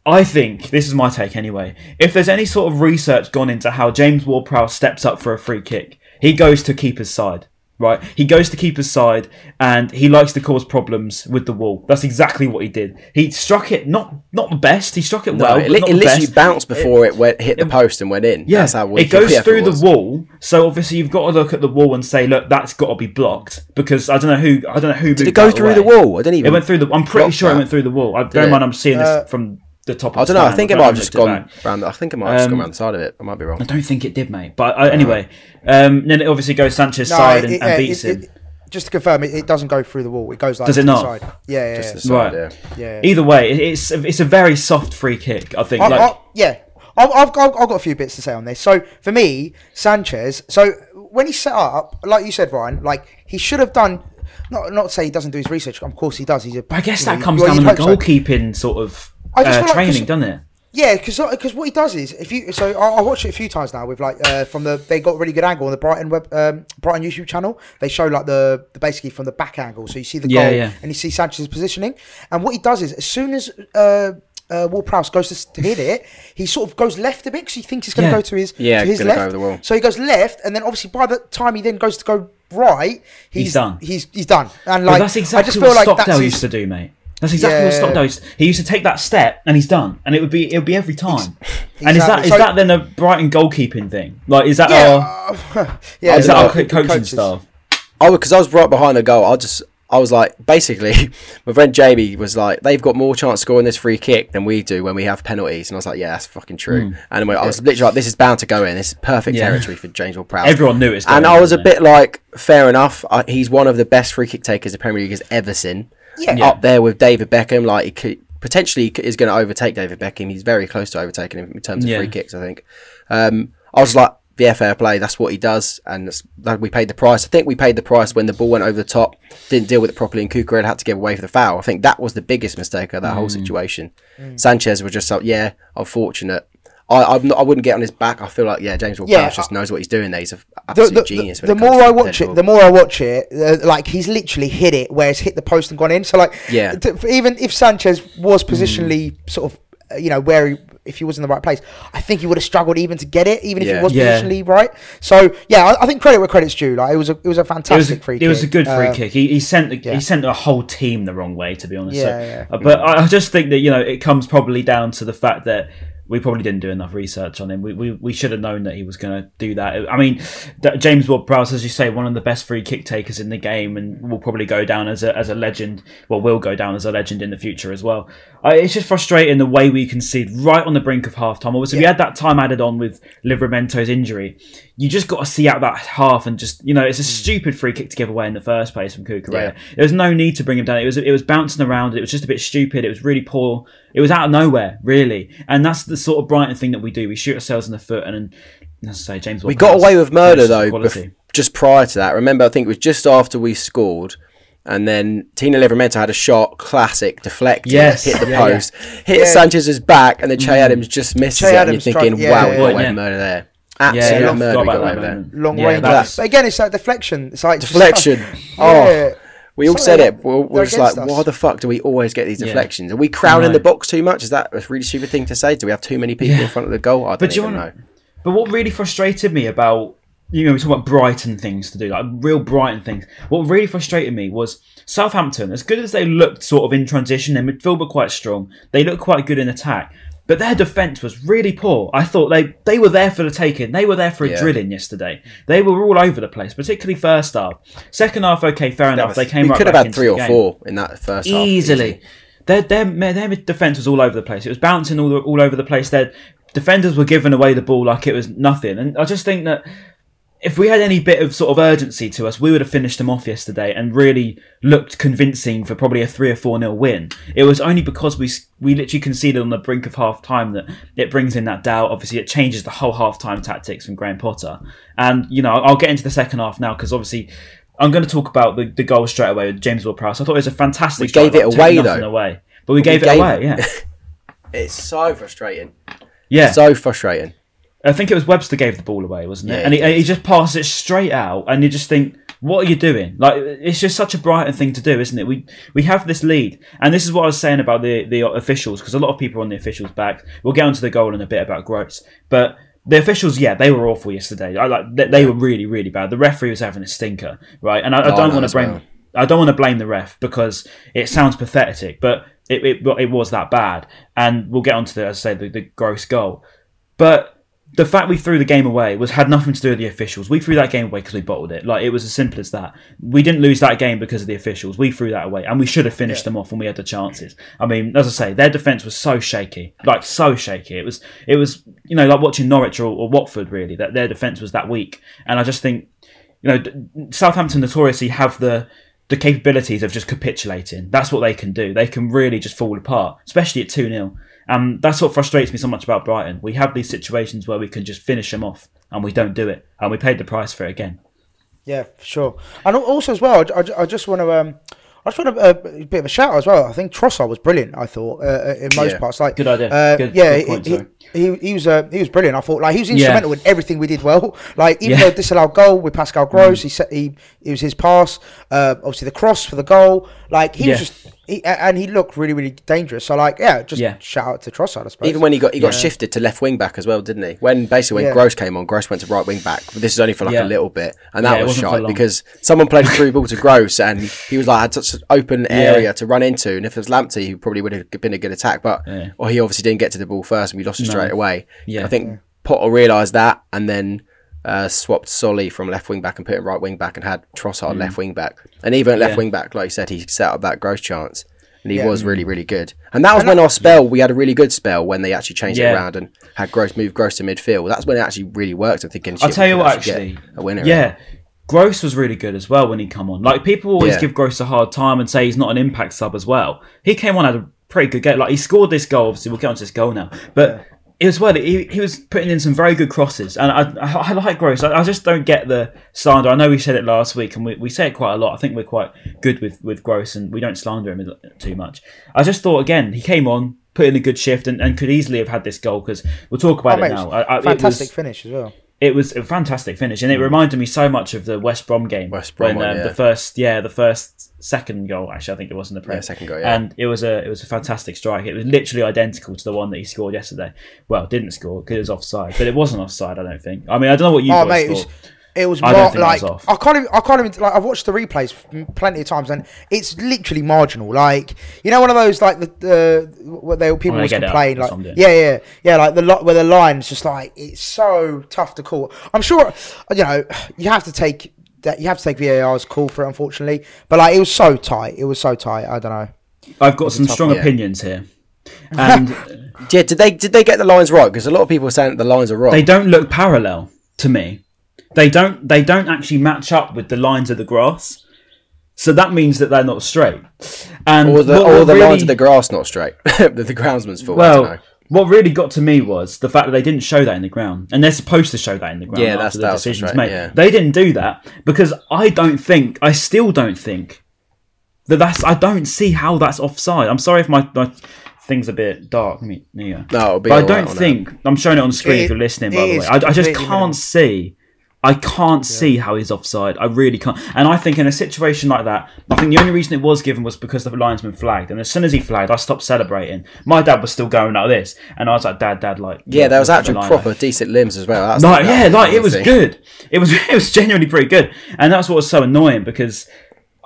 [SPEAKER 1] I think this is my take anyway. If there's any sort of research gone into how James Ward-Prowse steps up for a free kick, he goes to keeper's side. Right, he goes to keeper's side, and he likes to cause problems with the wall. That's exactly what he did. He struck it not not the best. He struck it
[SPEAKER 2] No,
[SPEAKER 1] well,
[SPEAKER 2] it,
[SPEAKER 1] but
[SPEAKER 2] it
[SPEAKER 1] the
[SPEAKER 2] literally
[SPEAKER 1] best.
[SPEAKER 2] bounced before it, went hit the post and went in.
[SPEAKER 1] Yeah,
[SPEAKER 2] that's how
[SPEAKER 1] it goes
[SPEAKER 2] Pieper
[SPEAKER 1] through
[SPEAKER 2] was.
[SPEAKER 1] the wall. So obviously you've got to look at the wall and say, look, that's got to be blocked because I don't know who I don't know who
[SPEAKER 2] Did it go through the wall? I didn't even.
[SPEAKER 1] It went through the. I'm pretty
[SPEAKER 2] block
[SPEAKER 1] sure it went through the wall. I bear in mind I'm seeing this
[SPEAKER 3] Uh,
[SPEAKER 1] from the top. Of
[SPEAKER 2] I don't know. I
[SPEAKER 1] stand.
[SPEAKER 2] think it might have just gone
[SPEAKER 1] it's back.
[SPEAKER 2] round. I think it might have just gone
[SPEAKER 1] Um,
[SPEAKER 2] round the side of it. I might be wrong.
[SPEAKER 1] I don't think it did, mate. But uh, anyway, um, then it obviously goes Sanchez
[SPEAKER 3] No,
[SPEAKER 1] side
[SPEAKER 3] it-
[SPEAKER 1] and,
[SPEAKER 3] it-
[SPEAKER 1] and
[SPEAKER 3] uh,
[SPEAKER 1] beats
[SPEAKER 3] it-
[SPEAKER 1] him.
[SPEAKER 3] it- just to confirm, it, it doesn't go through the wall. It goes like
[SPEAKER 1] Does it
[SPEAKER 3] to the
[SPEAKER 1] not?
[SPEAKER 3] side. Yeah, yeah,
[SPEAKER 2] Just
[SPEAKER 3] yeah.
[SPEAKER 2] the side,
[SPEAKER 1] Right.
[SPEAKER 2] yeah.
[SPEAKER 3] yeah.
[SPEAKER 1] Either way, it- it's it's a very soft free kick. I think.
[SPEAKER 3] I,
[SPEAKER 1] like,
[SPEAKER 3] I, yeah, I've, I've, got, I've got a few bits to say on this. So for me, Sanchez. So when he set up, like you said, Ryan, like he should have done. Not not to say he doesn't do his research. Of course he does. He's a.
[SPEAKER 1] I guess that
[SPEAKER 3] know,
[SPEAKER 1] comes
[SPEAKER 3] well,
[SPEAKER 1] down
[SPEAKER 3] you'd
[SPEAKER 1] the
[SPEAKER 3] hope so.
[SPEAKER 1] goalkeeping sort of
[SPEAKER 3] I just
[SPEAKER 1] uh,
[SPEAKER 3] feel like-
[SPEAKER 1] training,
[SPEAKER 3] 'cause-
[SPEAKER 1] doesn't it?
[SPEAKER 3] Yeah, because what he does is if you so I, I watched it a few times now with like uh, from the they got a really good angle on the Brighton web um, Brighton YouTube channel. They show like the, the basically from the back angle, so you see the
[SPEAKER 1] Yeah,
[SPEAKER 3] goal
[SPEAKER 1] yeah.
[SPEAKER 3] and you see Sanchez's positioning. And what he does is as soon as uh, uh, Ward-Prowse goes to, to hit it, he sort of goes left a bit because he thinks he's going to
[SPEAKER 1] Yeah.
[SPEAKER 3] go to his
[SPEAKER 2] Yeah,
[SPEAKER 3] to his
[SPEAKER 2] gonna go
[SPEAKER 3] left.
[SPEAKER 2] over the wall.
[SPEAKER 3] So he goes left, and then obviously by the time he then goes to go right, he's,
[SPEAKER 1] He's done.
[SPEAKER 3] He's he's done. And
[SPEAKER 1] But
[SPEAKER 3] like
[SPEAKER 1] that's exactly
[SPEAKER 3] I just feel
[SPEAKER 1] what
[SPEAKER 3] like
[SPEAKER 1] Stockdale
[SPEAKER 3] that's his,
[SPEAKER 1] used to do, mate. That's exactly what. Stockdale used. He used to take that step and he's done, and it would be it would be every time. And is that is
[SPEAKER 3] So-
[SPEAKER 1] that then a Brighton goalkeeping thing? Like is that
[SPEAKER 3] yeah,
[SPEAKER 1] our
[SPEAKER 3] uh, yeah.
[SPEAKER 1] is that our coaching
[SPEAKER 3] coaches.
[SPEAKER 1] staff?
[SPEAKER 2] I because I was right behind the goal. I just I was like basically my friend Jamie was like they've got more chance scoring this free kick than we do when we have penalties, and I was like yeah that's fucking true. And I was literally like this is bound to go in. This is perfect.
[SPEAKER 1] Yeah.
[SPEAKER 2] territory for James Ward-Prowse.
[SPEAKER 1] Everyone knew it.
[SPEAKER 2] And I was a
[SPEAKER 1] it?
[SPEAKER 2] bit like fair enough. I, he's one of the best free kick takers the Premier League has ever seen.
[SPEAKER 3] Yeah.
[SPEAKER 2] Up there with David Beckham, like he could potentially is going to overtake David Beckham. He's very close to overtaking him in terms of
[SPEAKER 1] Yeah.
[SPEAKER 2] free kicks. I think. Um, I was like, yeah, fair play. That's what he does, and that's, like, we paid the price. I think we paid the price when the ball went over the top, didn't deal with it properly, and Cucurella had to give away for the foul. I think that was the biggest mistake of that whole situation. Sanchez was just like, yeah, unfortunate. I I'm not, I wouldn't get on his back. I feel like yeah, James Ward-Prowse
[SPEAKER 3] Yeah,
[SPEAKER 2] just knows what he's doing there. He's an
[SPEAKER 3] the,
[SPEAKER 2] absolute
[SPEAKER 3] the,
[SPEAKER 2] genius.
[SPEAKER 3] the, the more I watch it, the more I watch it, uh, like he's literally hit it where it's hit the post and gone in. So like,
[SPEAKER 2] Yeah.
[SPEAKER 3] t- f- even if Sanchez was positionally sort of, uh, you know, where he, if he was in the right place, I think he would have struggled even to get it, even if
[SPEAKER 2] Yeah.
[SPEAKER 3] he was
[SPEAKER 1] Yeah.
[SPEAKER 3] positionally right. So yeah, I, I think credit where credit's due. Like it was a, it was a
[SPEAKER 1] It was,
[SPEAKER 3] fantastic free kick.
[SPEAKER 1] it was a good free
[SPEAKER 3] Uh,
[SPEAKER 1] kick. He, he sent the,
[SPEAKER 3] yeah.
[SPEAKER 1] he sent the whole team the wrong way, to be honest. So-
[SPEAKER 3] Yeah, yeah.
[SPEAKER 1] uh, but I I just think that you know it comes probably down to the fact that we probably didn't do enough research on him. We we, we should have known that he was going to do that. I mean, that James Ward-Prowse, as you say, one of the best free kick takers in the game, and will probably go down as a as a legend. Well, will go down as a legend in the future as well. I, it's just frustrating the way we concede right on the brink of half time. Obviously, we had that time added on with Livramento's injury. You just got to see out that half and just you know it's a mm. stupid free kick to give away in the first place from Cucurella.
[SPEAKER 2] Yeah.
[SPEAKER 1] There was no need to bring him down. It was it was bouncing around. It was just a bit stupid. It was really poor. It was out of nowhere, really. And that's the sort of Brighton thing that we do. We shoot ourselves in the foot, and, and as I say, James.
[SPEAKER 2] we got away with murder though, bef- just prior to that, remember, I think it was just after we scored. And then Tino Livramento had a shot, classic, deflected,
[SPEAKER 1] Yes,
[SPEAKER 2] hit the
[SPEAKER 1] yeah,
[SPEAKER 2] post, hit
[SPEAKER 3] Yeah.
[SPEAKER 2] Sanchez's back, and then Che mm. Adams just misses
[SPEAKER 3] Che
[SPEAKER 2] it.
[SPEAKER 3] Adams
[SPEAKER 2] and you're thinking,
[SPEAKER 3] tried- yeah,
[SPEAKER 2] wow,
[SPEAKER 3] yeah,
[SPEAKER 2] we got away
[SPEAKER 1] Yeah.
[SPEAKER 2] with murder there. Absolute
[SPEAKER 1] yeah, I
[SPEAKER 2] murder we got away with there.
[SPEAKER 3] long
[SPEAKER 1] Yeah,
[SPEAKER 3] range. But again, it's like deflection. It's like just-
[SPEAKER 2] Deflection.
[SPEAKER 3] yeah.
[SPEAKER 2] Oh, we all
[SPEAKER 3] Something
[SPEAKER 2] said
[SPEAKER 3] like-
[SPEAKER 2] it. We're, we're just like,
[SPEAKER 3] us.
[SPEAKER 2] why the fuck do we always get these
[SPEAKER 1] Yeah.
[SPEAKER 2] deflections? Are we crowding the box too much? Is that a really stupid thing to say? Do we have too many people
[SPEAKER 1] Yeah.
[SPEAKER 2] in front of the goal? I don't
[SPEAKER 1] But do you
[SPEAKER 2] even
[SPEAKER 1] wanna-
[SPEAKER 2] know.
[SPEAKER 1] But what really frustrated me about you know we talk about Brighton things to do, like real Brighton things. What really frustrated me was Southampton, as good as they looked sort of in transition, their midfield were quite strong. They looked quite good in attack. But their defence was really poor. I thought they, they were there for the taking. They were there for a
[SPEAKER 2] Yeah.
[SPEAKER 1] drilling yesterday. They were all over the place, particularly first half. Second half, okay, fair enough. They came
[SPEAKER 2] we
[SPEAKER 1] right
[SPEAKER 2] could have had three or
[SPEAKER 1] game
[SPEAKER 2] four in that first half.
[SPEAKER 1] easily. Their their their defense was all over the place. It was bouncing all all over the place. Their defenders were giving away the ball like it was nothing. And I just think that if we had any bit of sort of urgency to us, we would have finished them off yesterday and really looked convincing for probably a three or four nil win. It was only because we we literally conceded on the brink of half time that it brings in that doubt. Obviously, it changes the whole half time tactics from Graham Potter. And you know, I'll get into the second half now because obviously. I'm going to talk about the, the goal straight away with James Ward-Prowse. I thought it was a fantastic.
[SPEAKER 2] We gave it away, though.
[SPEAKER 1] Away, but we gave it
[SPEAKER 2] gave
[SPEAKER 1] away.
[SPEAKER 2] it.
[SPEAKER 1] Yeah,
[SPEAKER 2] It's so frustrating.
[SPEAKER 1] yeah.
[SPEAKER 2] So frustrating.
[SPEAKER 1] I think it was Webster gave the ball away, wasn't it?
[SPEAKER 2] Yeah,
[SPEAKER 1] and
[SPEAKER 2] he
[SPEAKER 1] he, just passed it straight out, and you just think, what are you doing? Like it's just such a Brighton thing to do, isn't it? We we have this lead, and this is what I was saying about the the officials because a lot of people are on the officials' back. We'll get onto the goal in a bit about Gross, but. The officials, yeah, they were awful yesterday. I like they, they were really, really bad. The referee was having a stinker, right? And I, I
[SPEAKER 2] Oh,
[SPEAKER 1] don't
[SPEAKER 2] no,
[SPEAKER 1] want to blame. I don't want to blame the ref because it sounds pathetic, but it, it, it was that bad. And we'll get onto the, as I say, the, the Gross goal. But the fact we threw the game away was had nothing to do with the officials. We threw that game away because we bottled it. Like it was as simple as that. We didn't lose that game because of the officials. We threw that away, and we should have finished them off when we had the chances. I mean, as I say, their defense was so shaky, like so shaky. It was, it was, you know, like watching Norwich or, or Watford. Really, that their defense was that weak. And I just think, you know, Southampton notoriously have the the capabilities of just capitulating. That's what they can do. They can really just fall apart, especially at 2 0. Um, that's what frustrates me so much about Brighton. We have these situations where we can just finish them off, and we don't do it. And we paid the price for it again.
[SPEAKER 3] Yeah, for sure. And also as well, I, I, I just want to um, I just want a, a bit of a shout out as well. I think Trossard was brilliant. I thought uh, in most
[SPEAKER 2] Yeah.
[SPEAKER 3] parts, like
[SPEAKER 1] Good idea.
[SPEAKER 3] Uh,
[SPEAKER 1] Good-
[SPEAKER 3] yeah,
[SPEAKER 1] good point,
[SPEAKER 3] he,
[SPEAKER 1] sorry.
[SPEAKER 3] he, he was uh, he was brilliant. I thought like he was instrumental in everything we did well. Like even
[SPEAKER 1] Yeah. Mm.
[SPEAKER 3] the disallowed goal with Pascal Gross, he set he it was his pass. Uh, obviously the cross for the goal. Like he was just he, and he looked really really dangerous. So like yeah, just
[SPEAKER 1] Yeah.
[SPEAKER 3] shout out to Trossard. I suppose.
[SPEAKER 2] Even when he got he got
[SPEAKER 1] Yeah.
[SPEAKER 2] shifted to left wing back as well, didn't he? When basically when
[SPEAKER 3] Yeah.
[SPEAKER 2] Gross came on, Gross went to right wing back. But this is only for like
[SPEAKER 1] Yeah.
[SPEAKER 2] a little bit, and that
[SPEAKER 1] it
[SPEAKER 2] was
[SPEAKER 1] wasn't
[SPEAKER 2] shite because someone played a through ball to Gross, and he was like had such an open area to run into. And if it was Lamptey, he probably would have been a good attack, but
[SPEAKER 1] Yeah.
[SPEAKER 2] or he obviously didn't get to the ball first, and we lost it
[SPEAKER 1] No.
[SPEAKER 2] straight away.
[SPEAKER 1] Yeah.
[SPEAKER 2] I think Potter realised that, and then. Uh, swapped Solly from left wing back and put him right wing back and had Trossard left wing back. And even at left
[SPEAKER 1] Mm. Yeah.
[SPEAKER 2] wing back, like you said, he set up that Gross chance. And he
[SPEAKER 3] Yeah.
[SPEAKER 2] was really, really good. And that was when our spell, we had a really good spell when they actually changed
[SPEAKER 1] Yeah.
[SPEAKER 2] it around and had Gross move Gross to midfield. That's when it actually really worked. I'm thinking,
[SPEAKER 1] I'll tell you what,
[SPEAKER 2] get
[SPEAKER 1] actually,
[SPEAKER 2] a winner.
[SPEAKER 1] yeah, Gross was really good as well when he come on. Like people always
[SPEAKER 2] Yeah.
[SPEAKER 1] give Gross a hard time and say he's not an impact sub as well. He came on had a pretty good game. Like he scored this goal. Obviously, we'll get onto this goal now, but. It was well. He, he was putting in some very good crosses, and I, I, I like Gross. I, I just don't get the slander. I know we said it last week, and we, we say it quite a lot. I think we're quite good with, with Gross, and we don't slander him too much. I just thought again he came on, put in a good shift, and, and could easily have had this goal because we'll talk about
[SPEAKER 3] Oh,
[SPEAKER 1] it
[SPEAKER 3] mate,
[SPEAKER 1] now. I, it was-
[SPEAKER 3] fantastic finish as well.
[SPEAKER 1] It was a fantastic finish, and it reminded me so much of the West Brom game.
[SPEAKER 2] West Brom
[SPEAKER 1] when um,
[SPEAKER 2] yeah.
[SPEAKER 1] the first, yeah, the first second goal. Actually, I think it was in the Prem.
[SPEAKER 2] Yeah, second goal, yeah.
[SPEAKER 1] And it was a it was a fantastic strike. It was literally identical to the one that he scored yesterday. Well, didn't score because it was offside, but it wasn't offside. I don't think. I mean, I don't know what you
[SPEAKER 3] Oh
[SPEAKER 1] guys
[SPEAKER 3] mate,
[SPEAKER 1] thought.
[SPEAKER 3] Was, it was
[SPEAKER 1] I don't
[SPEAKER 3] mar-
[SPEAKER 1] think
[SPEAKER 3] like. I can't even I can't even like I've watched the replays plenty of times and it's literally marginal. Like you know one of those like the the what they people
[SPEAKER 1] they
[SPEAKER 3] always
[SPEAKER 1] get it up,
[SPEAKER 3] complain like
[SPEAKER 1] what I'm doing.
[SPEAKER 3] yeah yeah yeah like the lot where the line's just like it's so tough to call. I'm sure you know you have to take that you have to take VAR's call for it unfortunately, but like it was so tight. It was so tight. I don't know.
[SPEAKER 1] I've got some strong
[SPEAKER 2] one.
[SPEAKER 1] opinions here, and
[SPEAKER 2] Yeah, did they did they get the lines right? Because a lot of people are saying that the lines are wrong.
[SPEAKER 1] they don't look parallel to me. They don't. They don't actually match up with the lines of the grass. So that means that they're not straight. And
[SPEAKER 2] or the or the
[SPEAKER 1] really-
[SPEAKER 2] lines of the grass not straight. the, the groundsman's fault.
[SPEAKER 1] Well, what really got to me was the fact that they didn't show that in the ground, and they're supposed to show that in the ground
[SPEAKER 2] Yeah,
[SPEAKER 1] after
[SPEAKER 2] that's-
[SPEAKER 1] the
[SPEAKER 2] that was
[SPEAKER 1] decisions
[SPEAKER 2] frustrating,
[SPEAKER 1] made.
[SPEAKER 2] yeah.
[SPEAKER 1] They didn't do that because I don't think, I still don't think that that's. I don't see how that's offside. I'm sorry if my, my thing's a bit dark. Let me, there you go.
[SPEAKER 2] No, it'll be
[SPEAKER 1] but I don't
[SPEAKER 2] on
[SPEAKER 1] think I'm showing it on screen
[SPEAKER 3] It-
[SPEAKER 1] if you're listening. By the way, I, I just can't
[SPEAKER 3] minimal.
[SPEAKER 1] see. I can't see how he's offside. I really can't. And I think in a situation like that, I think the only reason it was given was because the linesman flagged. And as soon as he flagged, I stopped celebrating. My dad was still going like this, and I was like, "Dad, Dad, like."
[SPEAKER 2] Yeah, there was actually proper
[SPEAKER 1] there."
[SPEAKER 2] decent limbs as well. That's
[SPEAKER 1] Like,
[SPEAKER 2] that
[SPEAKER 1] yeah, like it was
[SPEAKER 2] thing.
[SPEAKER 1] good. It was it was genuinely pretty good, and that's what was so annoying because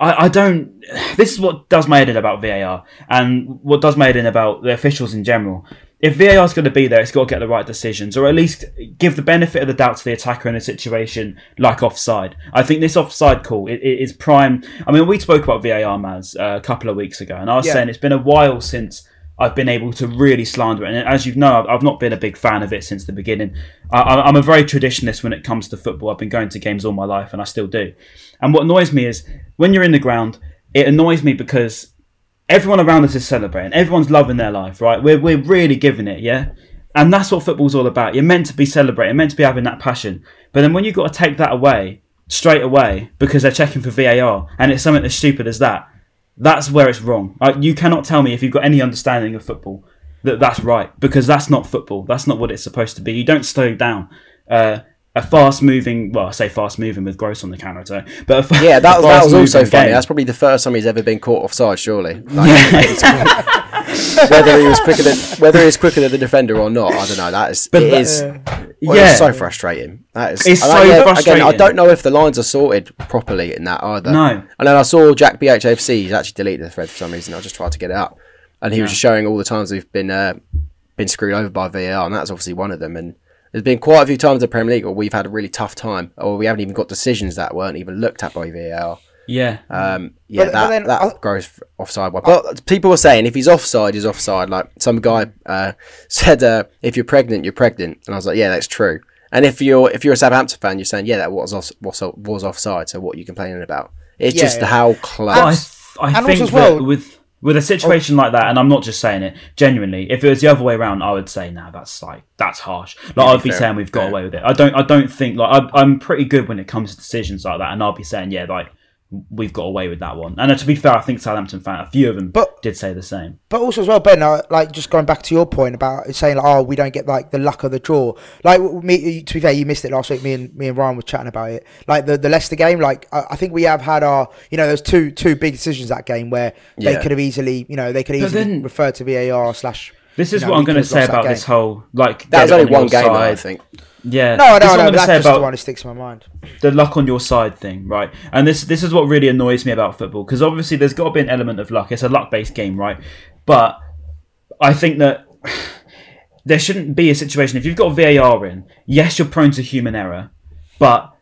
[SPEAKER 1] I, I don't. This is what does my head in about VAR, and what does my head in about the officials in general. If VAR is going to be there, it's got to get the right decisions, or at least give the benefit of the doubt to the attacker in a situation like offside. I think this offside call it, it is prime. I mean, we spoke about VAR, Maz, uh, a couple of weeks ago, and I was
[SPEAKER 3] Yeah.
[SPEAKER 1] saying it's been a while since I've been able to really slander it. And as you know, I've, I've not been a big fan of it since the beginning. I, I- I'm a very traditionalist when it comes to football. I've been going to games all my life, and I still do. And what annoys me is when you're in the ground, it annoys me because everyone around us is celebrating. Everyone's loving their life, right? We're, we're really giving it, yeah? And that's what football's all about. You're meant to be celebrating, meant to be having that passion. But then when you've got to take that away straight away because they're checking for VAR and it's something as stupid as that, that's where it's wrong. Like, you cannot tell me if you've got any understanding of football that that's right because that's not football. That's not what it's supposed to be. You don't slow down. Uh, a fast moving, well, I say fast moving with Gross on the counter attack, but a
[SPEAKER 2] Yeah, that, that was also funny.
[SPEAKER 1] game.
[SPEAKER 2] That's probably the first time he's ever been caught offside. Surely, Like, whether he was quicker than whether he's quicker than the defender or not, I don't know. That is
[SPEAKER 1] But
[SPEAKER 2] it
[SPEAKER 1] that-
[SPEAKER 2] is. Well,
[SPEAKER 1] yeah,
[SPEAKER 2] it's so frustrating. That is.
[SPEAKER 1] It's
[SPEAKER 2] and
[SPEAKER 1] so
[SPEAKER 2] I- Again,
[SPEAKER 1] frustrating.
[SPEAKER 2] I don't know if the lines are sorted properly in that either.
[SPEAKER 1] No.
[SPEAKER 2] And then I saw Jack BHFC. He's actually deleted the thread for some reason. I just tried to get it up, and he was just showing all the times we've been uh, been screwed over by VAR, and that's obviously one of them. And there's been quite a few times in the Premier League where we've had a really tough time, or we haven't even got decisions that weren't even looked at by VAR.
[SPEAKER 1] yeah.
[SPEAKER 2] Um, yeah,
[SPEAKER 3] But-
[SPEAKER 2] that,
[SPEAKER 3] but then
[SPEAKER 2] that
[SPEAKER 3] I-
[SPEAKER 2] goes offside. one. But people were saying if he's offside, he's offside. Like some guy uh, said, uh, if you're pregnant, you're pregnant, and I was like, yeah, that's true. And if you're if you're a Southampton fan, you're saying, yeah, that was off, was, off- was offside. So what are you complaining about? It's
[SPEAKER 3] Yeah,
[SPEAKER 2] just
[SPEAKER 3] yeah.
[SPEAKER 2] how
[SPEAKER 1] But I,
[SPEAKER 2] close.
[SPEAKER 1] I think
[SPEAKER 3] also as
[SPEAKER 1] that
[SPEAKER 3] well-
[SPEAKER 1] with with a situation like that, and I'm not just saying it genuinely. If it was the other way around, I would say, "Nah, that's like that's harsh." Like I'd be
[SPEAKER 2] fair,
[SPEAKER 1] saying we've got
[SPEAKER 2] fair.
[SPEAKER 1] away with it. I don't. I don't think like I, I'm pretty good when it comes to decisions like that, and I'll be saying, "Yeah, like we've got away with that one." And uh, to be fair, I think Southampton fan, a few of them,
[SPEAKER 3] But-
[SPEAKER 1] did say the same.
[SPEAKER 3] But also as well, Ben, uh, like just going back to your point about saying like, oh, we don't get like the luck of the draw. Like me, to be fair, you missed it last week. Me and me and Ryan were chatting about it. Like the, the Leicester game, like I, I think we have had our, you know, there's two two big decisions that game where they could have easily, you know, they could
[SPEAKER 1] But
[SPEAKER 3] easily
[SPEAKER 1] then-
[SPEAKER 3] refer to VAR slash.
[SPEAKER 1] This is
[SPEAKER 3] you know,
[SPEAKER 1] what I'm going to say
[SPEAKER 3] lost that
[SPEAKER 1] about this whole like.
[SPEAKER 2] That was only one game, though, I think.
[SPEAKER 1] Yeah.
[SPEAKER 3] No, no, no. That's just the one that sticks in my mind.
[SPEAKER 1] the luck on your side thing, right? And this this is what really annoys me about football because obviously there's got to be an element of luck. It's a luck based game, right? But I think that there shouldn't be a situation if you've got VAR in. Yes, you're prone to human error, but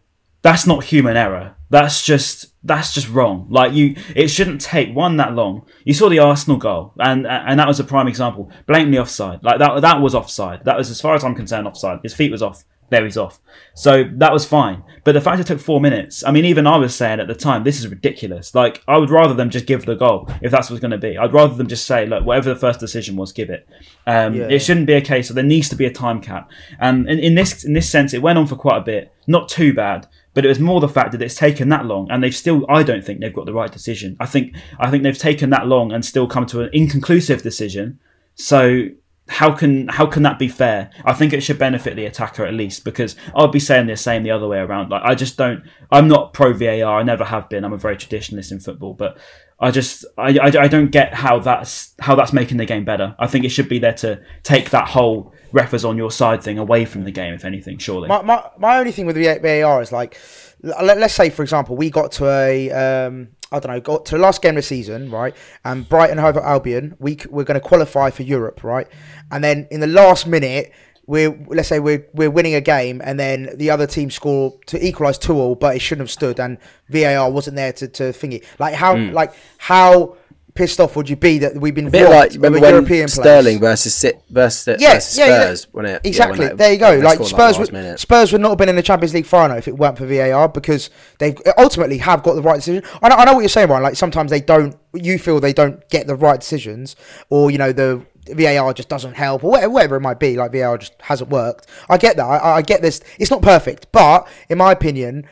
[SPEAKER 1] that's not human error. That's just that's just wrong. Like you, it shouldn't take one that long. You saw the Arsenal goal, and and that was a prime example, blatantly offside. Like that that was offside. That was as far as I'm concerned offside. His feet was off. There he's off. So that was fine. But the fact it took four minutes, I mean, even I was saying at the time, this is ridiculous. Like, I would rather them just give the goal if that's what's going to be. I'd rather them just say, look, whatever the first decision was, give it. Um,
[SPEAKER 3] Yeah.
[SPEAKER 1] It shouldn't be a case of there needs to be a time cap. And in, in this in this sense, it went on for quite a bit. Not too bad, but it was more the fact that it's taken that long, and they've still. I don't think they've got the right decision. I think I think they've taken that long and still come to an inconclusive decision. So how can how can that be fair? I think it should benefit the attacker at least because I'll be saying the same the other way around. Like I just don't. I'm not pro VAR. I never have been. I'm a very traditionalist in football, but I just I, I, I don't get how that's how that's making the game better. I think it should be there to take that whole refers on your side thing away from the game, if anything. Surely.
[SPEAKER 3] My, my, my only thing with VAR is like, let, us say for example we got to a um, I don't know got to the last game of the season right, and Brighton Hove Albion we we're going to qualify for Europe right, and then in the last minute. We're, let's say we're, we're winning a game and then the other team score to equalise two all, but it shouldn't have stood and VAR wasn't there to, to thingy. Like how hmm. like how pissed off would you be that we've been
[SPEAKER 2] A bit like remember when
[SPEAKER 3] European?
[SPEAKER 2] Sterling versus Sit versus,
[SPEAKER 3] Yeah,
[SPEAKER 2] versus
[SPEAKER 3] yeah, yeah.
[SPEAKER 2] Spurs when it yeah,
[SPEAKER 3] Exactly.
[SPEAKER 2] they-
[SPEAKER 3] there you go. Like Spurs,
[SPEAKER 2] last
[SPEAKER 3] would. Spurs would not have been in the Champions League final if it weren't for VAR because they ultimately have got the right decision. I know, I know what you're saying, Ryan. Like sometimes they don't. You feel they don't get the right decisions, or you know the VAR just doesn't help or whatever, whatever it might be. Like VAR just hasn't worked. I get that. I, I get this. It's not perfect, but in my opinion,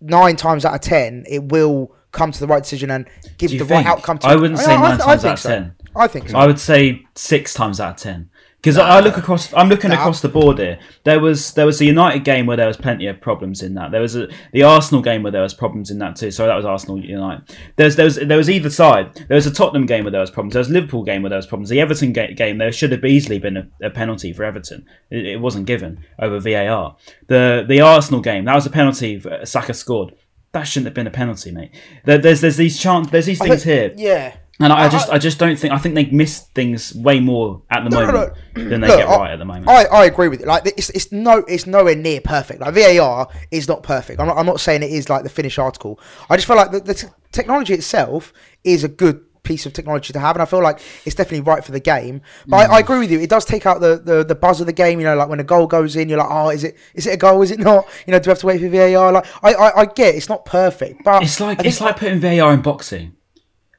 [SPEAKER 3] nine times out of ten, it will come to the right decision and give the
[SPEAKER 1] you
[SPEAKER 3] right outcome. To
[SPEAKER 1] I wouldn't say
[SPEAKER 3] I-
[SPEAKER 1] nine
[SPEAKER 3] I
[SPEAKER 1] times
[SPEAKER 3] think
[SPEAKER 1] out of
[SPEAKER 3] so.
[SPEAKER 1] 10.
[SPEAKER 3] I think so.
[SPEAKER 1] I would say six times out of ten. Because I look across, I'm looking
[SPEAKER 3] Nah.
[SPEAKER 1] across the board here. There was there was the United game where there was plenty of problems in that. There was a, the Arsenal game where there was problems in that too. Sorry, that was Arsenal United. There's there was there was either side. There was a Tottenham game where there was problems. There was a Liverpool game where there was problems. The Everton ga- game there should have easily been a, a penalty for Everton. It, it wasn't given over VAR. The the Arsenal game that was a penalty. Saka scored. That shouldn't have been a penalty, mate. There, there's there's these chance there's these things
[SPEAKER 3] think-
[SPEAKER 1] here.
[SPEAKER 3] Yeah.
[SPEAKER 1] And I, I just, I just don't think. I think they miss things way more at the
[SPEAKER 3] No, no,
[SPEAKER 1] moment than they
[SPEAKER 3] Look,
[SPEAKER 1] get
[SPEAKER 3] I-
[SPEAKER 1] right at the moment.
[SPEAKER 3] I, I agree with you. Like it's it's no it's nowhere near perfect. Like VAR is not perfect. I'm not, I'm not saying it is like the finished article. I just feel like the, the t- technology itself is a good piece of technology to have, and I feel like it's definitely right for the game. But I, I
[SPEAKER 1] Mm.
[SPEAKER 3] agree with you. It does take out the, the, the buzz of the game. You know, like when a goal goes in, you're like, oh, is it is it a goal? Is it not? You know, do we have to wait for VAR? Like I I, I get it's not perfect, but
[SPEAKER 1] it's like it's like putting VAR in boxing.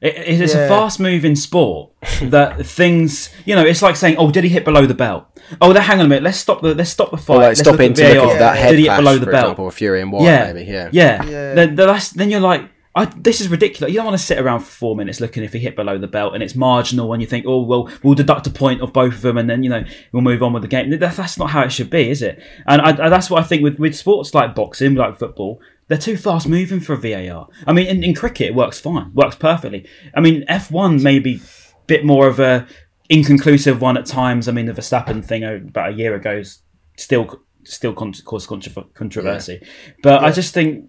[SPEAKER 1] It, it- it's a
[SPEAKER 3] Yeah.
[SPEAKER 1] fast moving sport that things, you know, it's like saying, "Oh, did he hit below the belt?" Oh, then hang on a minute. Let's stop the let's stop the fight.
[SPEAKER 2] Or like
[SPEAKER 1] Let's look
[SPEAKER 2] to look at that head
[SPEAKER 1] Did he hit
[SPEAKER 2] clash,
[SPEAKER 1] below the
[SPEAKER 2] for
[SPEAKER 1] belt?
[SPEAKER 2] example, with Fury and Whyte,
[SPEAKER 1] yeah,
[SPEAKER 2] maybe. Yeah.
[SPEAKER 1] yeah.
[SPEAKER 3] Yeah.
[SPEAKER 1] Then, then that's, then you're like, I, this is ridiculous. You don't want to sit around for four minutes looking if he hit below the belt and it's marginal, and you think, oh well, we'll deduct a point of both of them, and then you know we'll move on with the game. That, that's not how it should be, is it? And I, I- that's what I think with with sports like boxing, like football. They're too fast moving for a VAR. I mean, in, in cricket, it works fine, works perfectly. I mean, F1 may be a bit more of a inconclusive one at times. I mean, the Verstappen thing about a year ago is still still con- caused contro- controversy. But I just think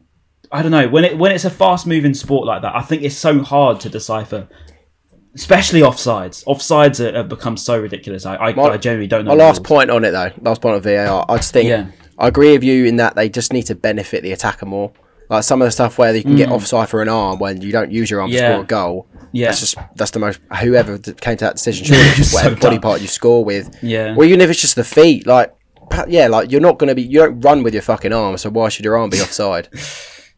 [SPEAKER 1] I don't know when it when it's a fast moving sport like that. I think it's so hard to decipher, especially offsides. Offsides are, have become so ridiculous. I I,
[SPEAKER 2] My-
[SPEAKER 1] I generally don't know.
[SPEAKER 2] My last
[SPEAKER 1] rules.
[SPEAKER 2] point on it though, last point of VAR, I just think
[SPEAKER 1] Yeah.
[SPEAKER 2] I agree with you in that they just need to benefit the attacker more. Like some of the stuff where you can get offside for an arm when you don't use your arm
[SPEAKER 1] Mm. Yeah.
[SPEAKER 2] to score a goal.
[SPEAKER 1] Yeah.
[SPEAKER 2] That's just that's the most whoever came to that decision. Surely just
[SPEAKER 1] So
[SPEAKER 2] whatever body part you score with.
[SPEAKER 1] Yeah.
[SPEAKER 2] Or even if it's just the feet, like yeah, like you're not gonna be you don't run with your fucking arm, so why should your arm be offside?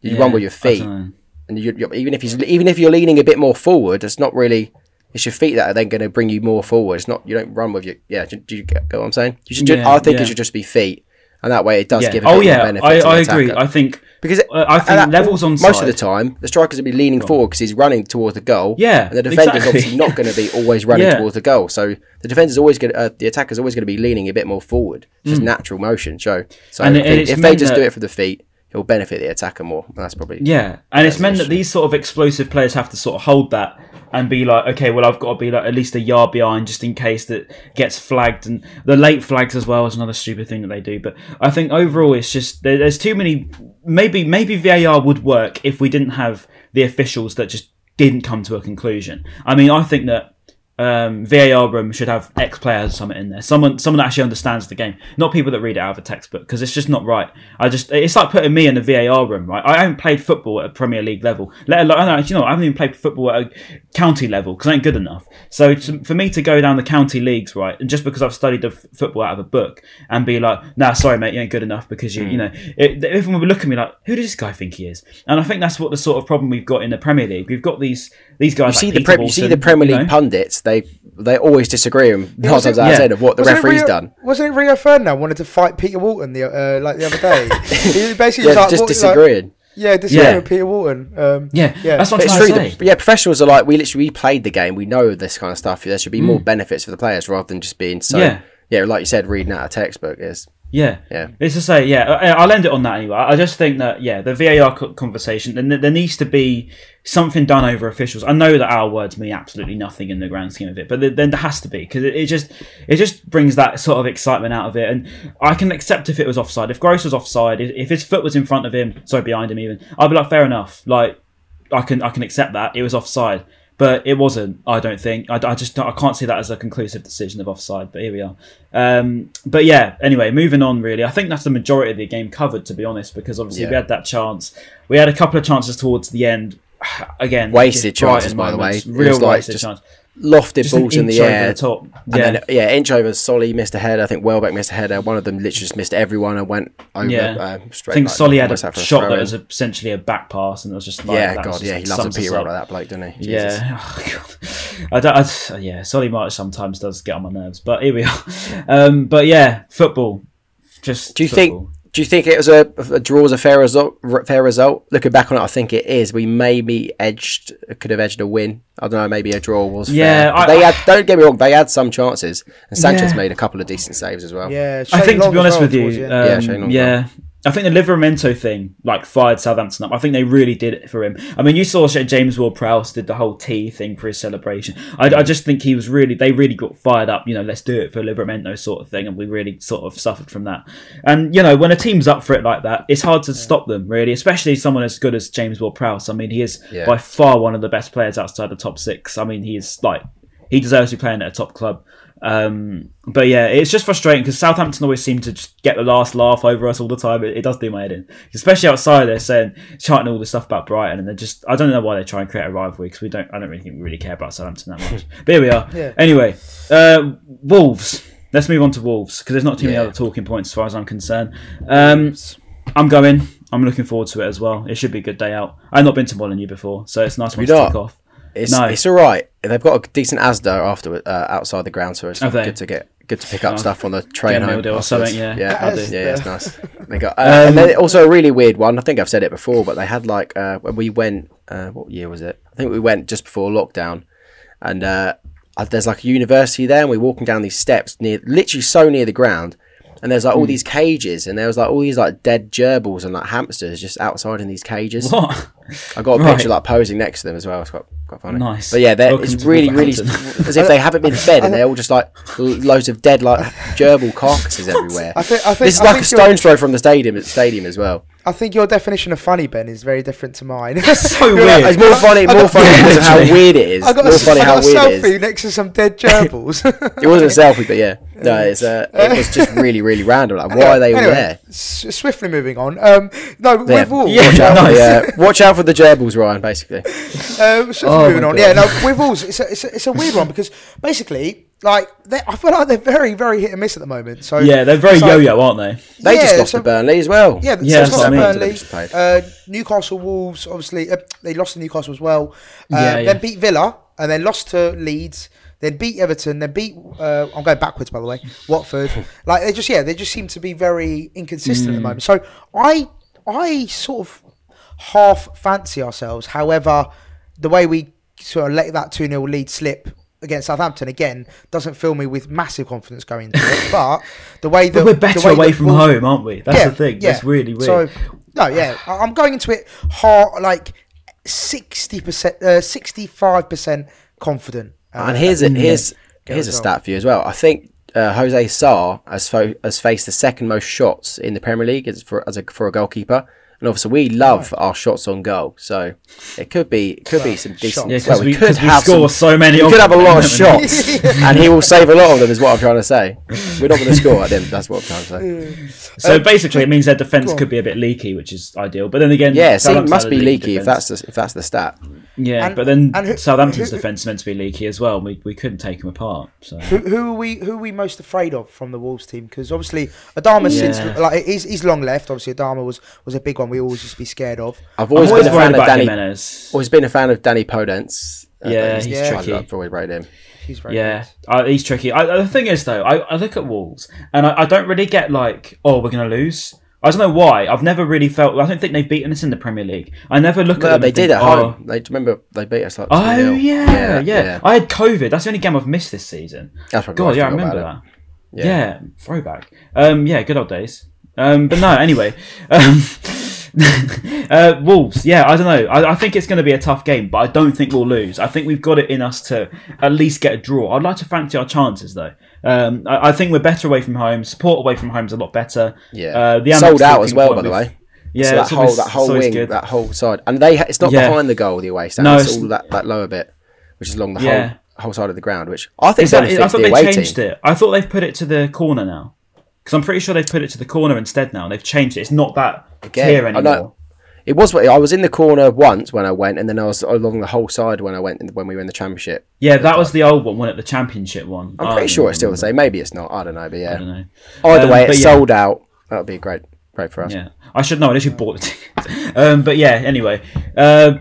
[SPEAKER 2] You
[SPEAKER 1] Yeah,
[SPEAKER 2] run with your feet, and you, you, even if you even if you're leaning a bit more forward, it's not really. It's your feet that are then going to bring you more forward. It's not you don't run with your yeah. Do, do you get what I'm saying? You should.
[SPEAKER 1] Yeah,
[SPEAKER 2] I think
[SPEAKER 1] yeah.
[SPEAKER 2] it should just be feet, and that way it does
[SPEAKER 1] Yeah.
[SPEAKER 2] give. A
[SPEAKER 1] Oh yeah,
[SPEAKER 2] benefit
[SPEAKER 1] I, I agree. I think
[SPEAKER 2] because
[SPEAKER 1] uh, I think
[SPEAKER 2] that-
[SPEAKER 1] levels on
[SPEAKER 2] most of the time the striker's going to be leaning forward because he's running towards the goal.
[SPEAKER 1] Yeah,
[SPEAKER 2] and the defender's
[SPEAKER 1] exactly.
[SPEAKER 2] obviously not going to be always running towards the goal. So the defender's always going, to, uh, the attacker's always going to be leaning a bit more forward. It's just natural motion. So so
[SPEAKER 1] Mm. And
[SPEAKER 2] I think
[SPEAKER 1] it's
[SPEAKER 2] if they just do it for the feet, it'll benefit the attacker more. That's probably
[SPEAKER 1] Yeah, and it's meant that these sort of explosive players have to sort of hold that and be like, okay, well, I've got to be like at least a yard behind just in case that gets flagged, and the late flags as well is another stupid thing that they do. But I think overall, it's just there's too many. Maybe maybe VAR would work if we didn't have the officials that just didn't come to a conclusion. I mean, I think that. Um, VAR room should have ex players or something in there. Someone, someone that actually understands the game, not people that read it out of a textbook, because it's just not right. I just, it's like putting me in the VAR room, right? I haven't played football at a Premier League level, let alone, I you know, I haven't even played football at a county level because I ain't good enough. So to, for me to go down the county leagues, right, and just because I've studied the f- football out of a book and be like, nah, sorry, mate, you ain't good enough because you, you know, it, everyone would look at me like, who does this guy think he is? And I think that's what the sort of problem we've got in the Premier League. We've got these these guys.
[SPEAKER 2] You see
[SPEAKER 1] like
[SPEAKER 2] the pre- you see the Premier
[SPEAKER 1] you
[SPEAKER 2] League
[SPEAKER 1] know?
[SPEAKER 2] pundits. They they always disagree. And nine
[SPEAKER 3] was
[SPEAKER 2] times out of
[SPEAKER 1] yeah.
[SPEAKER 2] ten of what the
[SPEAKER 3] Wasn't
[SPEAKER 2] referee's
[SPEAKER 3] Rio,
[SPEAKER 2] done.
[SPEAKER 3] Wasn't it Rio Ferdinand wanted to fight Peter Walton the uh, like the other day? he basically was like,
[SPEAKER 2] just
[SPEAKER 3] what- like-
[SPEAKER 2] disagreeing.
[SPEAKER 3] yeah, disagreeing
[SPEAKER 1] Yeah.
[SPEAKER 3] with Peter Walton. Um,
[SPEAKER 1] Yeah,
[SPEAKER 3] yeah.
[SPEAKER 1] that's what I'm
[SPEAKER 2] it's true.
[SPEAKER 1] to say.
[SPEAKER 2] The, yeah, professionals are like we literally we played the game. We know this kind of stuff. There should be
[SPEAKER 1] Mm.
[SPEAKER 2] more benefits for the players rather than just being so.
[SPEAKER 1] Yeah.
[SPEAKER 2] Yeah, like you said, reading out a textbook is.
[SPEAKER 1] Yeah,
[SPEAKER 2] Yeah.
[SPEAKER 1] It's to say, yeah, I- I'll end it on that anyway. I just think that, yeah, the VAR conversation, then there needs to be something done over officials. I know that our words mean absolutely nothing in the grand scheme of it, but then there has to be because it, it just it just brings that sort of excitement out of it. And I can accept if it was offside. If Gross was offside, if, if his foot was in front of him, sorry, behind him even, I'd be like, fair enough. Like, I can I can accept that it was offside. But it wasn't. I don't think. I, I just I can't see that as a conclusive decision of offside. But here we are. Um, but yeah. Anyway, moving on. Really, I think that's the majority of the game covered. To be honest, because obviously we had that chance. We had a couple of chances towards the end. Again,
[SPEAKER 2] Wasted chances, by the way.
[SPEAKER 1] Real
[SPEAKER 2] like
[SPEAKER 1] wasted
[SPEAKER 2] just-
[SPEAKER 1] chance.
[SPEAKER 2] lofted
[SPEAKER 1] Just
[SPEAKER 2] balls in the air.
[SPEAKER 1] the top.
[SPEAKER 2] And
[SPEAKER 1] Yeah.
[SPEAKER 2] then, yeah, inch over. Solly missed a header. I think Welbeck missed a header. One of them literally just missed everyone and went over.
[SPEAKER 1] Yeah.
[SPEAKER 2] Uh, straight,
[SPEAKER 1] I think
[SPEAKER 2] like,
[SPEAKER 1] Solly had a shot
[SPEAKER 2] throw
[SPEAKER 1] that was essentially a back pass, and it was just like
[SPEAKER 2] yeah, God, yeah, he loves a Peter like that bloke, doesn't he? Jesus.
[SPEAKER 1] Yeah, oh. I don't. I, yeah, Solly March sometimes does get on my nerves, but here we are. Um, but yeah, football. Just
[SPEAKER 2] Do you
[SPEAKER 1] football.
[SPEAKER 2] think? Do you think it was a, a draw was a fair result? Fair result. Looking back on it, I think it is. We maybe edged, could have edged a win. I don't know. Maybe a draw was.
[SPEAKER 1] Yeah,
[SPEAKER 2] fair.
[SPEAKER 1] I-
[SPEAKER 2] they had. Don't get me wrong. They had some chances, and Sanchez
[SPEAKER 1] Yeah.
[SPEAKER 2] made a couple of decent saves as well.
[SPEAKER 3] Yeah,
[SPEAKER 1] I
[SPEAKER 3] Shane
[SPEAKER 1] think to be honest
[SPEAKER 3] well
[SPEAKER 1] with you,
[SPEAKER 3] the end.
[SPEAKER 1] um,
[SPEAKER 2] Shane Long
[SPEAKER 1] yeah, I think the Livramento thing like fired Southampton up. I think they really did it for him. I mean, you saw James Ward-Prowse did the whole tea thing for his celebration. I, I just think he was really they really got fired up. You know, let's do it for Livramento sort of thing, and we really sort of suffered from that. And you know, when a team's up for it like that, it's hard to stop them really, especially someone as good as James Ward-Prowse. I mean, he is
[SPEAKER 2] Yeah.
[SPEAKER 1] by far one of the best players outside the top six. I mean, he is like he deserves to be playing at a top club. Um, but yeah, it's just frustrating because Southampton always seem to just get the last laugh over us all the time. It, it does do my head in, especially outside. They're saying chanting all this stuff about Brighton, and they're just I don't know why they try and create a rivalry because we don't. I don't really think we really care about Southampton that much. but here we are.
[SPEAKER 3] Yeah.
[SPEAKER 1] Anyway, uh, Wolves. Let's move on to Wolves because there's not too many
[SPEAKER 2] Yeah.
[SPEAKER 1] other talking points as far as I'm concerned. Um, I'm going. I'm looking forward to it as well. It should be a good day out. I've not been to Molineux before, so it's nice one to tick off.
[SPEAKER 2] It's
[SPEAKER 1] No.
[SPEAKER 2] it's all right. They've got a decent Asda after uh, outside the ground, so it's
[SPEAKER 1] Have
[SPEAKER 2] good to get good to pick up
[SPEAKER 1] Oh.
[SPEAKER 2] stuff on the train home.
[SPEAKER 1] or something, yeah.
[SPEAKER 2] yeah,
[SPEAKER 1] I'll do.
[SPEAKER 2] yeah, it's nice. They got, uh,
[SPEAKER 1] Um,
[SPEAKER 2] and then also a really weird one. I think I've said it before, but they had like uh, when we went. Uh, what year was it? I think we went just before lockdown, and uh, uh, there's like a university there, and we're walking down these steps near, literally so near the ground. And there's like all these cages, and there was like all these like dead gerbils and like hamsters just outside in these cages.
[SPEAKER 1] What?
[SPEAKER 2] I got a
[SPEAKER 1] Right.
[SPEAKER 2] picture like posing next to them as well. It's quite quite funny.
[SPEAKER 1] Nice.
[SPEAKER 2] But yeah, they're,
[SPEAKER 1] Welcome
[SPEAKER 2] it's really really as if they haven't been fed, and they're all just like loads of dead like gerbil carcasses everywhere.
[SPEAKER 3] I think, I think,
[SPEAKER 2] This is
[SPEAKER 3] I
[SPEAKER 2] like a
[SPEAKER 3] think your-
[SPEAKER 2] stone's throw from the stadium stadium as well.
[SPEAKER 3] I think your definition of funny, Ben, is very different to mine.
[SPEAKER 1] so
[SPEAKER 3] You're
[SPEAKER 1] weird.
[SPEAKER 2] It's more funny,
[SPEAKER 3] I
[SPEAKER 2] more
[SPEAKER 3] got-
[SPEAKER 2] funny
[SPEAKER 1] Yeah,
[SPEAKER 2] because of how weird it is.
[SPEAKER 3] I got
[SPEAKER 2] more
[SPEAKER 3] a,
[SPEAKER 2] funny
[SPEAKER 3] I
[SPEAKER 2] how
[SPEAKER 3] a
[SPEAKER 2] weird
[SPEAKER 3] selfie
[SPEAKER 2] it is.
[SPEAKER 3] next to some dead gerbils.
[SPEAKER 2] It wasn't a selfie, but yeah, no, it's uh, it was just really really random. Like why are they all
[SPEAKER 3] Anyway,
[SPEAKER 2] there?
[SPEAKER 3] s- swiftly moving on. Um, no,
[SPEAKER 2] Yeah.
[SPEAKER 3] with Wolves.
[SPEAKER 1] Yeah,
[SPEAKER 2] Watch out, for
[SPEAKER 1] nice.
[SPEAKER 2] the, uh, watch out for the gerbils, Ryan. Basically,
[SPEAKER 3] Um, swiftly
[SPEAKER 1] Oh
[SPEAKER 3] moving on.
[SPEAKER 1] God.
[SPEAKER 3] Yeah, no, with Wolves, it's a, it's, a, it's a weird one because basically, like, they, I feel like they're very, very hit and miss at the moment. So
[SPEAKER 1] Yeah, they're very
[SPEAKER 3] it's like-
[SPEAKER 1] yo-yo, aren't they?
[SPEAKER 2] they just lost
[SPEAKER 3] so-
[SPEAKER 2] to Burnley as well.
[SPEAKER 3] Yeah,
[SPEAKER 1] Yeah,
[SPEAKER 3] so
[SPEAKER 1] that's
[SPEAKER 3] it's
[SPEAKER 1] what I mean.
[SPEAKER 3] Burnley.
[SPEAKER 2] They just.
[SPEAKER 3] Uh, Newcastle Wolves, obviously, uh, they lost to Newcastle as well. Uh,
[SPEAKER 1] Yeah,
[SPEAKER 3] then
[SPEAKER 1] yeah.
[SPEAKER 3] beat Villa, and then lost to Leeds. Then beat Everton. Then beat. Uh, I'm going backwards, by the way. Watford. like they just, yeah, they just seem to be very inconsistent at
[SPEAKER 1] Mm.
[SPEAKER 3] the moment. So I, I sort of half fancy ourselves. However, the way we sort of let that two 0 lead slip. Against Southampton again doesn't fill me with massive confidence going into it, but the way that
[SPEAKER 1] But we're
[SPEAKER 3] the
[SPEAKER 1] better
[SPEAKER 3] way
[SPEAKER 1] away from
[SPEAKER 3] Wolves-
[SPEAKER 1] home, aren't we? That's the thing. That's really weird.
[SPEAKER 3] so, no, yeah, I- I'm going into it hard, like sixty percent, uh, sixty-five percent confident. Uh,
[SPEAKER 2] And here's a, here's here's a stat for you as well. I think uh, Jose Sá has fo- has faced the second most shots in the Premier League as for as a for a goalkeeper. And obviously, we love our shots on goal, so it could be it could be some decent.
[SPEAKER 1] yeah,
[SPEAKER 2] well,
[SPEAKER 1] because we,
[SPEAKER 2] could
[SPEAKER 1] 'cause we
[SPEAKER 2] have
[SPEAKER 1] score
[SPEAKER 2] some,
[SPEAKER 1] so many.
[SPEAKER 2] we
[SPEAKER 1] of
[SPEAKER 2] could have a lot of shots, and he will save a lot of them. Is what I'm trying to say. We're not going to score at the end. That's what I'm trying to say.
[SPEAKER 1] So
[SPEAKER 3] Uh,
[SPEAKER 1] basically, it means their defense could be a bit leaky, which is ideal. But then again,
[SPEAKER 2] Yeah, see, it must be
[SPEAKER 1] leaky
[SPEAKER 2] leaky if that's the if that's the stat.
[SPEAKER 1] yeah.
[SPEAKER 3] And-
[SPEAKER 1] but then
[SPEAKER 3] who-
[SPEAKER 1] Southampton's
[SPEAKER 3] who-
[SPEAKER 1] defense is meant to be leaky as well. We, we couldn't take them apart. So
[SPEAKER 3] who, who are we? Who are we most afraid of from the Wolves team? Because obviously Adama since
[SPEAKER 1] Yeah.
[SPEAKER 3] like he's, he's long left. Obviously Adama was was a big one. We always used to be scared of.
[SPEAKER 2] I've always
[SPEAKER 1] always
[SPEAKER 2] been a
[SPEAKER 1] worried
[SPEAKER 2] fan of Danny.
[SPEAKER 1] Jimenez.
[SPEAKER 2] Always been a fan of Danny Podence. Uh,
[SPEAKER 1] Yeah,
[SPEAKER 2] he's,
[SPEAKER 1] he's
[SPEAKER 2] I've-
[SPEAKER 1] tricky.
[SPEAKER 2] I've always rated him.
[SPEAKER 3] He's very
[SPEAKER 1] Yeah, uh, he's tricky. I, the thing is, though, I, I look at Wolves and I, I don't really get like, oh, we're going to lose. I don't know why. I've never really felt. I don't think they've beaten us in the Premier League. I never look at them.
[SPEAKER 2] they
[SPEAKER 1] and
[SPEAKER 2] did
[SPEAKER 1] think,
[SPEAKER 2] at
[SPEAKER 1] oh,
[SPEAKER 2] home. They remember they beat us like.
[SPEAKER 1] Oh
[SPEAKER 2] 2-0.
[SPEAKER 1] yeah, yeah, I had COVID. That's the only game I've missed this season.
[SPEAKER 2] That's probably
[SPEAKER 1] God,
[SPEAKER 2] why
[SPEAKER 1] yeah, I remember that.
[SPEAKER 2] it.
[SPEAKER 1] Yeah. throwback. Um, yeah, good old days. Um, but no, anyway, um, uh, Wolves. Yeah, I don't know. I, I think it's going to be a tough game, but I don't think we'll lose. I think we've got it in us to at least get a draw. I'd like to fancy our chances though. Um, I, I think we're better away from home. Support away from home is a lot better.
[SPEAKER 2] Yeah,
[SPEAKER 1] Uh, the
[SPEAKER 2] sold out as well, by the way.
[SPEAKER 1] Yeah,
[SPEAKER 2] so that whole
[SPEAKER 1] always-
[SPEAKER 2] that whole wing,
[SPEAKER 1] good.
[SPEAKER 2] that whole side, and they it's not
[SPEAKER 1] Yeah.
[SPEAKER 2] behind the goal the away stand.
[SPEAKER 1] No,
[SPEAKER 2] it's,
[SPEAKER 1] it's-
[SPEAKER 2] all that, that lower bit, which is along the
[SPEAKER 1] Yeah.
[SPEAKER 2] whole whole side of the ground, which I think
[SPEAKER 1] Is that, I thought
[SPEAKER 2] the
[SPEAKER 1] they changed
[SPEAKER 2] team.
[SPEAKER 1] it. I thought they've put it to the corner now. Because I'm pretty sure they've put it to the corner instead now. They've changed it. It's not that
[SPEAKER 2] Again,
[SPEAKER 1] tier
[SPEAKER 2] I
[SPEAKER 1] anymore.
[SPEAKER 2] know- It was. I was in the corner once when I went, and then I was along the whole side when I went when we were in the championship.
[SPEAKER 1] Yeah, that was the old one, wasn't? The championship one.
[SPEAKER 2] I'm pretty sure it's still the same. Maybe it's not. I don't know, but yeah.
[SPEAKER 1] I don't know.
[SPEAKER 2] Either
[SPEAKER 1] Um,
[SPEAKER 2] way,
[SPEAKER 1] but
[SPEAKER 2] it's
[SPEAKER 1] yeah.
[SPEAKER 2] sold out. That would be great, great for us.
[SPEAKER 1] Yeah, I should know. I literally bought the tickets. um, but yeah, anyway. Uh,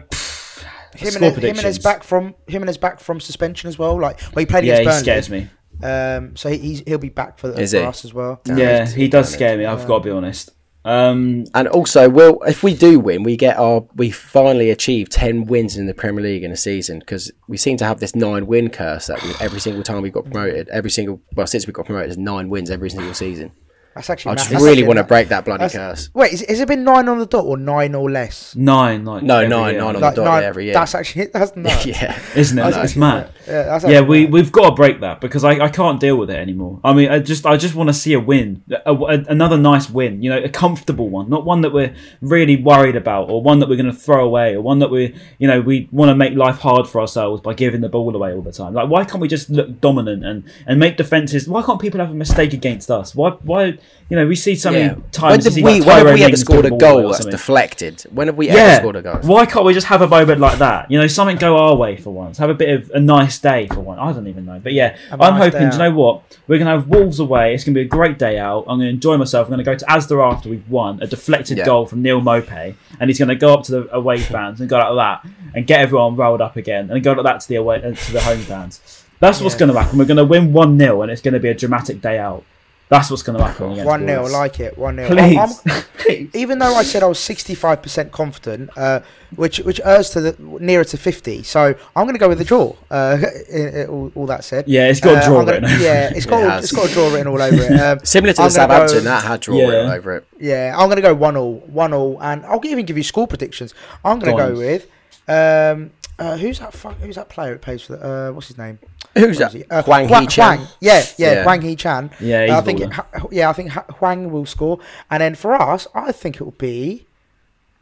[SPEAKER 3] Jimenez,
[SPEAKER 1] score
[SPEAKER 3] Jimenez
[SPEAKER 1] predictions.
[SPEAKER 3] back from Jimenez back from suspension as well. Like, well, he played
[SPEAKER 1] yeah, he
[SPEAKER 3] against
[SPEAKER 1] scares me.
[SPEAKER 3] Um, so he, he's he'll be back for,
[SPEAKER 2] Is
[SPEAKER 3] for
[SPEAKER 2] he?
[SPEAKER 3] us as well.
[SPEAKER 1] Yeah,
[SPEAKER 2] he's-
[SPEAKER 1] he does scare me. I've got to be honest. Um,
[SPEAKER 2] And also, well, if we do win, we get our we finally achieve ten wins in the Premier League in a season because we seem to have this nine win curse that we, every single time we got promoted, every single well since we got promoted, it's nine wins every single season.
[SPEAKER 3] That's actually.
[SPEAKER 2] I just
[SPEAKER 3] That's
[SPEAKER 2] really want to break that bloody
[SPEAKER 3] That's-
[SPEAKER 2] curse.
[SPEAKER 3] Wait, is, has it been nine on the dot or nine or less?
[SPEAKER 1] nine, like
[SPEAKER 2] No,
[SPEAKER 1] every
[SPEAKER 2] nine,
[SPEAKER 1] year.
[SPEAKER 2] nine on
[SPEAKER 3] Like
[SPEAKER 2] the dot
[SPEAKER 3] nine.
[SPEAKER 2] every year.
[SPEAKER 3] That's actually it that's nuts.
[SPEAKER 2] yeah,
[SPEAKER 1] isn't it?
[SPEAKER 2] I know.
[SPEAKER 1] It's mad.
[SPEAKER 3] Yeah, that's
[SPEAKER 1] Yeah,
[SPEAKER 3] actually
[SPEAKER 1] we
[SPEAKER 3] mad.
[SPEAKER 1] we've got to break that because I, I can't deal with it anymore. I mean, I just I just want to see a win, a, a- another nice win. You know, a comfortable one, not one that we're really worried about, or one that we're going to throw away, or one that we you know we want to make life hard for ourselves by giving the ball away all the time. Like, why can't we just look dominant and and make defenses? Why can't people have a mistake against us? Why why you know we see so many
[SPEAKER 2] yeah. When
[SPEAKER 1] times.
[SPEAKER 2] did we?
[SPEAKER 1] like,
[SPEAKER 2] when have we ever scored a
[SPEAKER 1] the ball away
[SPEAKER 2] goal
[SPEAKER 1] or
[SPEAKER 2] that's deflected? When have we
[SPEAKER 1] Yeah.
[SPEAKER 2] ever scored a goal?
[SPEAKER 1] Why can't we just have a moment like that? You know, something go our way for once. Have a bit of a nice day for once. I don't even know. But yeah,
[SPEAKER 3] A
[SPEAKER 1] I'm
[SPEAKER 3] nice
[SPEAKER 1] hoping, do you know what? We're going to have Wolves away. It's going to be a great day out. I'm going to enjoy myself. I'm going to go to Asda after we've won. A deflected
[SPEAKER 2] Yeah.
[SPEAKER 1] goal from Neal Maupay. And he's going to go up to the away fans and go like that and get everyone rolled up again and go like that to the away uh, to the home fans. That's what's
[SPEAKER 3] Yeah.
[SPEAKER 1] going to happen. We're going to win 1 0 and it's going to be a dramatic day out. That's what's going to happen. against
[SPEAKER 3] One 0
[SPEAKER 1] Wolves.
[SPEAKER 3] like it. One 0
[SPEAKER 1] Please. Please.
[SPEAKER 3] even though I said I was sixty five percent confident, uh, which which errs to the nearer to fifty, so I'm going to go with the draw. Uh, i- i- all, all that said,
[SPEAKER 1] Yeah, it's got a
[SPEAKER 3] Uh,
[SPEAKER 1] draw
[SPEAKER 3] gonna-
[SPEAKER 1] written over
[SPEAKER 3] Yeah,
[SPEAKER 1] it.
[SPEAKER 3] it's got
[SPEAKER 2] It
[SPEAKER 3] a-
[SPEAKER 2] has.
[SPEAKER 3] it's got a draw written all over it. Um,
[SPEAKER 2] Similar to
[SPEAKER 3] I'm
[SPEAKER 2] the
[SPEAKER 3] gonna
[SPEAKER 2] Southampton, that had draw
[SPEAKER 1] Yeah.
[SPEAKER 2] written over it.
[SPEAKER 3] yeah, I'm going to go one all, one all, and I'll even give you score predictions. I'm going to
[SPEAKER 1] on.
[SPEAKER 3] go with um, uh, who's that? Fuck, who's that player that plays for the? Uh, what's his name?
[SPEAKER 2] Who's
[SPEAKER 3] What
[SPEAKER 2] that?
[SPEAKER 3] is he? Uh,
[SPEAKER 2] Hwang
[SPEAKER 3] Hua-
[SPEAKER 2] Hee-chan?
[SPEAKER 3] Hwang. Yeah, yeah,
[SPEAKER 2] Yeah.
[SPEAKER 3] Hwang Hee Chan.
[SPEAKER 1] Yeah, he's
[SPEAKER 3] I think. It, yeah, I think Hwang will score, and then for us, I think it will be.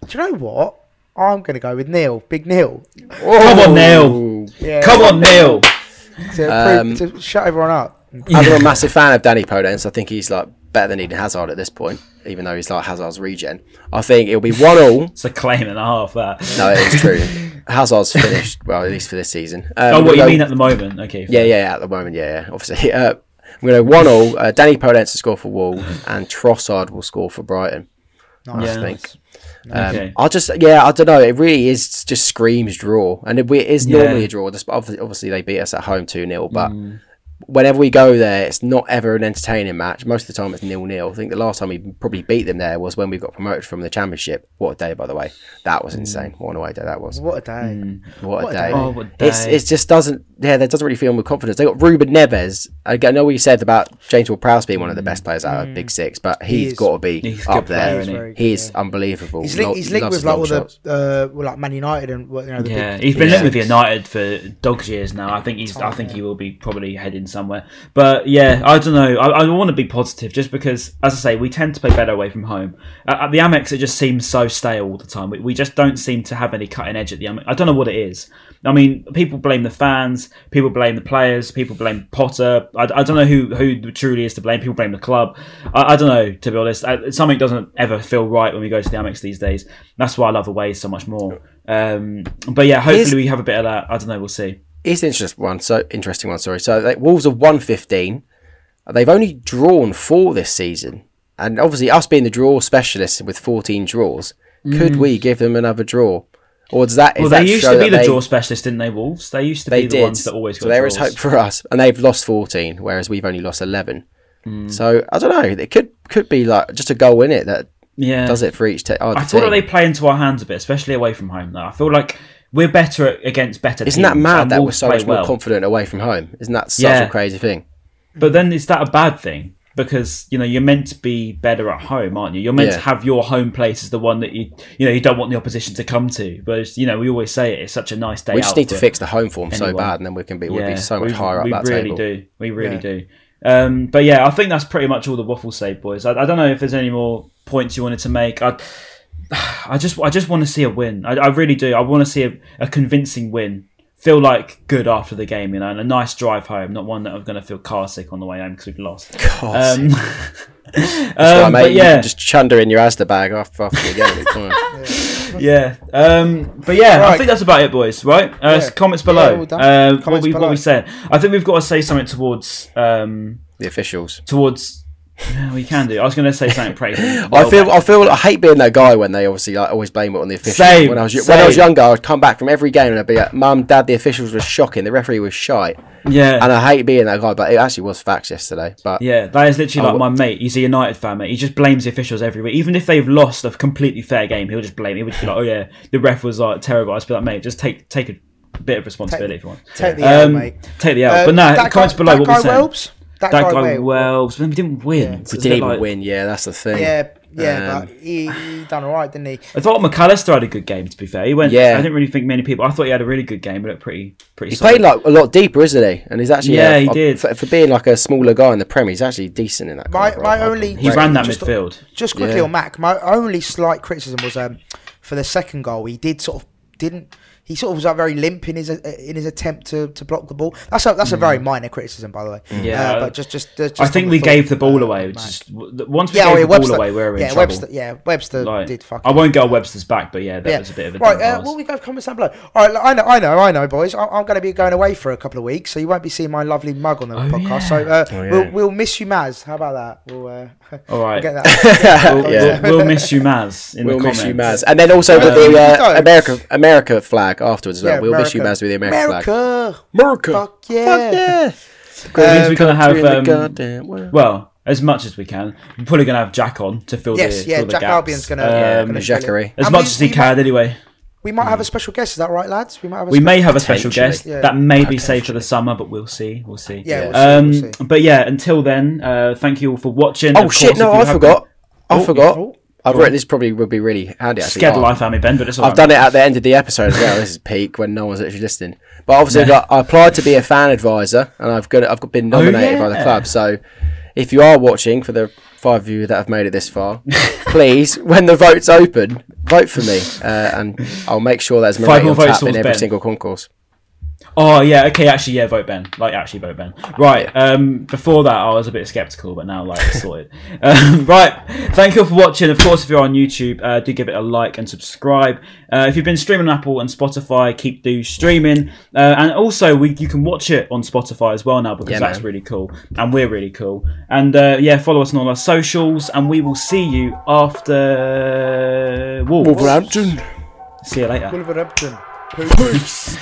[SPEAKER 3] Do you know what? I'm going to go with Neal, Big Neal.
[SPEAKER 1] Come on, Neal.
[SPEAKER 3] Yeah,
[SPEAKER 1] Come on, Neal.
[SPEAKER 3] to,
[SPEAKER 2] Um,
[SPEAKER 3] to shut everyone up.
[SPEAKER 2] I'm a massive fan of Danny Podence. I think he's like better than Eden Hazard at this point, even though he's like Hazard's regen. I think it'll be one all.
[SPEAKER 1] It's a claim and a half, that.
[SPEAKER 2] No, it is true. Hazard's finished. Well, at least for this season. Um,
[SPEAKER 1] Oh, what you
[SPEAKER 2] go-
[SPEAKER 1] mean at the moment? Okay.
[SPEAKER 2] Yeah, yeah, at the moment, yeah, yeah obviously. Uh, I'm going to one all. Uh, Danny Podence to score for Wolves, and Trossard will score for Brighton.
[SPEAKER 3] Nice.
[SPEAKER 2] I think. Um,
[SPEAKER 1] Okay.
[SPEAKER 2] I'll just, yeah, I don't know. It really is just screams draw, and it, it is
[SPEAKER 1] Yeah.
[SPEAKER 2] normally a draw. Obviously, obviously they beat us at home two 0 but
[SPEAKER 1] Mm.
[SPEAKER 2] Whenever we go there, it's not ever an entertaining match. Most of the time, it's nil nil. I think the last time we probably beat them there was when we got promoted from the championship. What a day, by the way! That was hmm. insane. What an away day that was.
[SPEAKER 3] What a day.
[SPEAKER 2] What,
[SPEAKER 3] What
[SPEAKER 2] a
[SPEAKER 3] a
[SPEAKER 2] day!
[SPEAKER 3] day.
[SPEAKER 1] Oh, what a
[SPEAKER 2] It's it just doesn't yeah, that doesn't really fill me with confidence. They got Ruben Neves. I know what you said about James Ward Prowse being one of the best hmm. players out of Big Six, but
[SPEAKER 3] He
[SPEAKER 2] he's
[SPEAKER 3] is.
[SPEAKER 2] got to be
[SPEAKER 1] He's
[SPEAKER 2] up
[SPEAKER 1] good player,
[SPEAKER 2] there.
[SPEAKER 3] He's
[SPEAKER 1] he?
[SPEAKER 2] He's
[SPEAKER 3] yeah.
[SPEAKER 2] unbelievable.
[SPEAKER 3] He's linked, he's linked with like all
[SPEAKER 2] shots.
[SPEAKER 3] the uh, well, like Man United and you know the
[SPEAKER 1] Yeah,
[SPEAKER 3] big,
[SPEAKER 1] he's been
[SPEAKER 2] Yeah.
[SPEAKER 1] linked with United for dogs years now. I think he's. I think he will be probably heading somewhere. But yeah, I don't know. I, I want to be positive just because, as I say, we tend to play better away from home. At, at the Amex, it just seems so stale all the time. We, we just don't seem to have any cutting edge at the Amex. I don't know what it is. I mean, people blame the fans, people blame the players, people blame Potter. I, I don't know who who truly is to blame. People blame the club. I, I don't know to be honest. I, something doesn't ever feel right when we go to the Amex these days. That's why I love away so much more. Um, but yeah, hopefully
[SPEAKER 2] Is-
[SPEAKER 1] we have a bit of that. I don't know. We'll see.
[SPEAKER 2] It's an interesting one. So interesting one. Sorry. So Wolves are one fifteen. They've only drawn four this season, and obviously us being the draw specialists with fourteen draws, could we give them another draw, or does that?
[SPEAKER 1] Mm. Well, they
[SPEAKER 2] that
[SPEAKER 1] used to be the
[SPEAKER 2] they,
[SPEAKER 1] draw specialist, didn't they? Wolves. They used to
[SPEAKER 2] They
[SPEAKER 1] be the
[SPEAKER 2] did.
[SPEAKER 1] ones that always got draws
[SPEAKER 2] so there is
[SPEAKER 1] draws.
[SPEAKER 2] hope for us, and they've lost fourteen, whereas we've only lost eleven.
[SPEAKER 1] Mm.
[SPEAKER 2] So I don't know. It could could be like just a goal in it that
[SPEAKER 1] Yeah,
[SPEAKER 2] does it for each. Te-
[SPEAKER 1] I feel
[SPEAKER 2] team.
[SPEAKER 1] like they play into our hands a bit, especially away from home. Though I feel like we're better at- against better.
[SPEAKER 2] Isn't that mad that we're so much more
[SPEAKER 1] well.
[SPEAKER 2] confident away from home? Isn't that such
[SPEAKER 1] Yeah.
[SPEAKER 2] a crazy thing?
[SPEAKER 1] But then is that a bad thing? Because you know you're meant to be better at home, aren't you? You're meant
[SPEAKER 2] Yeah.
[SPEAKER 1] to have your home place as the one that you you know you don't want the opposition to come to. But it's, you know we always say it, it's such a nice day.
[SPEAKER 2] We just need to fix the home form so bad, and then we can be we'll be so much
[SPEAKER 1] we,
[SPEAKER 2] higher up
[SPEAKER 1] we
[SPEAKER 2] that
[SPEAKER 1] really
[SPEAKER 2] table.
[SPEAKER 1] do. We really
[SPEAKER 3] Yeah.
[SPEAKER 1] do. Um, but yeah, I think that's pretty much all the waffle say, boys. I, I don't know if there's any more points you wanted to make. I, I just, I just want to see a win. I, I really do. I want to see a, a convincing win. Feel like good after the game, you know, and a nice drive home, not one that I'm going to feel car sick on the way home because we've lost.
[SPEAKER 2] God,
[SPEAKER 1] Um,
[SPEAKER 2] That's right,
[SPEAKER 1] um,
[SPEAKER 2] mate.
[SPEAKER 1] but
[SPEAKER 2] You
[SPEAKER 1] yeah,
[SPEAKER 2] can just chunder in your Asda bag after, after the game. It's fine.
[SPEAKER 1] yeah. Um, but yeah, I think that's about it, boys. Right? Uh,
[SPEAKER 3] Yeah.
[SPEAKER 1] Comments below.
[SPEAKER 3] all done.
[SPEAKER 1] uh, what
[SPEAKER 3] Comments
[SPEAKER 1] we what
[SPEAKER 3] below.
[SPEAKER 1] we said. I think we've got to say something towards um,
[SPEAKER 2] The officials.
[SPEAKER 1] towards. Yeah, we can do. I was going to say something pretty.
[SPEAKER 2] I feel, I feel, I hate being that guy when they obviously like, always blame it on the officials.
[SPEAKER 1] Same,
[SPEAKER 2] when I was when I was younger, I'd come back from every game and I'd be like, "Mum, Dad, the officials were shocking. The referee was shite."
[SPEAKER 1] yeah.
[SPEAKER 2] And I hate being that guy, but it actually was facts yesterday. But
[SPEAKER 1] Yeah, that is literally
[SPEAKER 2] Oh,
[SPEAKER 1] like my mate. He's a United fan, mate. He just blames the officials every week. Even if they've lost a completely fair game, he'll just blame. He would just be like, "Oh yeah, the ref was like terrible." I'd just be like, "Mate, just take take a bit of responsibility if you want."
[SPEAKER 3] Take the L,
[SPEAKER 1] Um,
[SPEAKER 3] mate.
[SPEAKER 1] take the L.
[SPEAKER 3] Uh,
[SPEAKER 1] but no, comments
[SPEAKER 3] guy,
[SPEAKER 1] below
[SPEAKER 3] that
[SPEAKER 1] what
[SPEAKER 3] guy
[SPEAKER 1] we said.
[SPEAKER 3] Welbs? That,
[SPEAKER 1] That guy
[SPEAKER 3] Welbs.
[SPEAKER 1] well, but then we didn't win.
[SPEAKER 3] Yeah.
[SPEAKER 2] We didn't even
[SPEAKER 1] like-
[SPEAKER 2] win. Yeah, that's the thing.
[SPEAKER 3] Yeah, yeah,
[SPEAKER 2] Um,
[SPEAKER 3] but he, he done all right, didn't he?
[SPEAKER 1] I thought Mac Allister had a good game. To be fair, he went.
[SPEAKER 2] Yeah.
[SPEAKER 1] I didn't really think many people. I thought he had a really good game. He looked pretty pretty.
[SPEAKER 2] He's
[SPEAKER 1] solid.
[SPEAKER 2] played like a lot deeper, isn't he? And he's actually
[SPEAKER 1] Yeah,
[SPEAKER 2] uh,
[SPEAKER 1] he
[SPEAKER 2] uh,
[SPEAKER 1] did.
[SPEAKER 2] for, for being like a smaller guy in the Prem. He's actually decent in that.
[SPEAKER 3] My-
[SPEAKER 2] kind of
[SPEAKER 3] my
[SPEAKER 2] role.
[SPEAKER 3] only-
[SPEAKER 1] He ran that
[SPEAKER 3] just-
[SPEAKER 1] midfield.
[SPEAKER 3] Just quickly
[SPEAKER 2] Yeah.
[SPEAKER 3] on Mac, my only slight criticism was um, for the second goal. He did sort of didn't. He sort of was like very limp in his uh, in his attempt to, to block the ball. That's a that's a very minor criticism, by the way.
[SPEAKER 1] Mm. Yeah.
[SPEAKER 3] uh, but just just, uh, just
[SPEAKER 1] I think we
[SPEAKER 3] the
[SPEAKER 1] gave the ball
[SPEAKER 3] uh,
[SPEAKER 1] away. Which
[SPEAKER 3] Mac.
[SPEAKER 1] is once we
[SPEAKER 3] yeah,
[SPEAKER 1] gave
[SPEAKER 3] oh, yeah,
[SPEAKER 1] the ball
[SPEAKER 3] Webster.
[SPEAKER 1] away, we were in
[SPEAKER 3] yeah,
[SPEAKER 1] trouble.
[SPEAKER 3] Webster. Yeah, Webster
[SPEAKER 1] Like,
[SPEAKER 3] did fucking.
[SPEAKER 1] I won't go on Webster's back, but yeah, that
[SPEAKER 3] Yeah.
[SPEAKER 1] was a bit of a
[SPEAKER 3] Right, uh, well, we go comments down below. All right, I know, I know, I know, boys. I- I'm going to be going away for a couple of weeks, so you won't be seeing my lovely mug on the podcast.
[SPEAKER 1] yeah.
[SPEAKER 3] So uh,
[SPEAKER 2] Oh, yeah.
[SPEAKER 3] we'll, we'll miss you, Maz. How about that? We'll, uh,
[SPEAKER 1] All right.
[SPEAKER 3] we'll get that.
[SPEAKER 1] We'll,
[SPEAKER 2] Yeah.
[SPEAKER 1] we'll, we'll miss you, Maz. In
[SPEAKER 2] We'll
[SPEAKER 1] the
[SPEAKER 2] miss
[SPEAKER 1] comments.
[SPEAKER 2] you, Maz. And then also with the uh. America America flag afterwards as well.
[SPEAKER 3] Yeah,
[SPEAKER 2] we'll miss you,
[SPEAKER 3] America.
[SPEAKER 2] Maz, with the American flag.
[SPEAKER 3] America.
[SPEAKER 2] America.
[SPEAKER 3] Fuck yeah.
[SPEAKER 2] Fuck yeah.
[SPEAKER 1] That means we're gonna have
[SPEAKER 2] Country in the
[SPEAKER 1] um, well as much as we can. We're probably gonna have Jack on to fill
[SPEAKER 3] Yes,
[SPEAKER 1] the
[SPEAKER 3] yeah, Jack
[SPEAKER 1] gaps.
[SPEAKER 3] Albion's gonna-
[SPEAKER 1] Um,
[SPEAKER 3] yeah,
[SPEAKER 2] Jackery.
[SPEAKER 1] as
[SPEAKER 3] And
[SPEAKER 1] much
[SPEAKER 3] we-
[SPEAKER 1] as he can
[SPEAKER 3] might-
[SPEAKER 1] anyway.
[SPEAKER 3] We might have a special guest. Is that right, lads? We might have. A
[SPEAKER 1] We
[SPEAKER 3] spe-
[SPEAKER 1] may have a special guest
[SPEAKER 3] Yeah.
[SPEAKER 1] that may be saved for the summer, but we'll see. We'll see.
[SPEAKER 3] Yeah, we'll
[SPEAKER 1] um,
[SPEAKER 3] see, we'll see.
[SPEAKER 1] but yeah, until then, uh, thank you all for watching.
[SPEAKER 2] Oh
[SPEAKER 1] Of
[SPEAKER 2] shit!
[SPEAKER 1] course,
[SPEAKER 2] No, I
[SPEAKER 1] have-
[SPEAKER 2] forgot. I
[SPEAKER 1] Oh,
[SPEAKER 2] forgot.
[SPEAKER 3] Oh,
[SPEAKER 2] I've
[SPEAKER 1] go
[SPEAKER 2] written this probably would be really handy. Actually,
[SPEAKER 1] Scared
[SPEAKER 2] Oh,
[SPEAKER 1] life out of me, Ben, but it's
[SPEAKER 2] I've
[SPEAKER 1] alright.
[SPEAKER 2] done it at the end of the episode as well. This is peak when no one's actually listening. But obviously, I got- I applied to be a fan advisor, and I've got I've got been nominated by the club. So, if you are watching, for the five of you that have made it this far, please, when the vote's open, vote for me, uh, and I'll make sure there's
[SPEAKER 1] Five
[SPEAKER 2] Moretti
[SPEAKER 1] more
[SPEAKER 2] on
[SPEAKER 1] votes
[SPEAKER 2] tap in every
[SPEAKER 1] Ben.
[SPEAKER 2] single concourse.
[SPEAKER 1] Oh yeah, okay, actually yeah, vote Ben. Like actually vote Ben. Right. Um before that I was a bit skeptical, but now like it's sorted. Um, right. Thank you all for watching. Of course if you're on YouTube, uh, do give it a like and subscribe. Uh, if you've been streaming on Apple and Spotify, keep do streaming. Uh, and also we you can watch it on Spotify as well now because
[SPEAKER 2] Yeah,
[SPEAKER 1] that's
[SPEAKER 2] man.
[SPEAKER 1] really cool. And we're really cool. And uh, yeah, follow us on all our socials and we will see you after Wolves.
[SPEAKER 2] Wolverhampton.
[SPEAKER 1] See you later.
[SPEAKER 3] Wolverhampton.
[SPEAKER 2] Peace.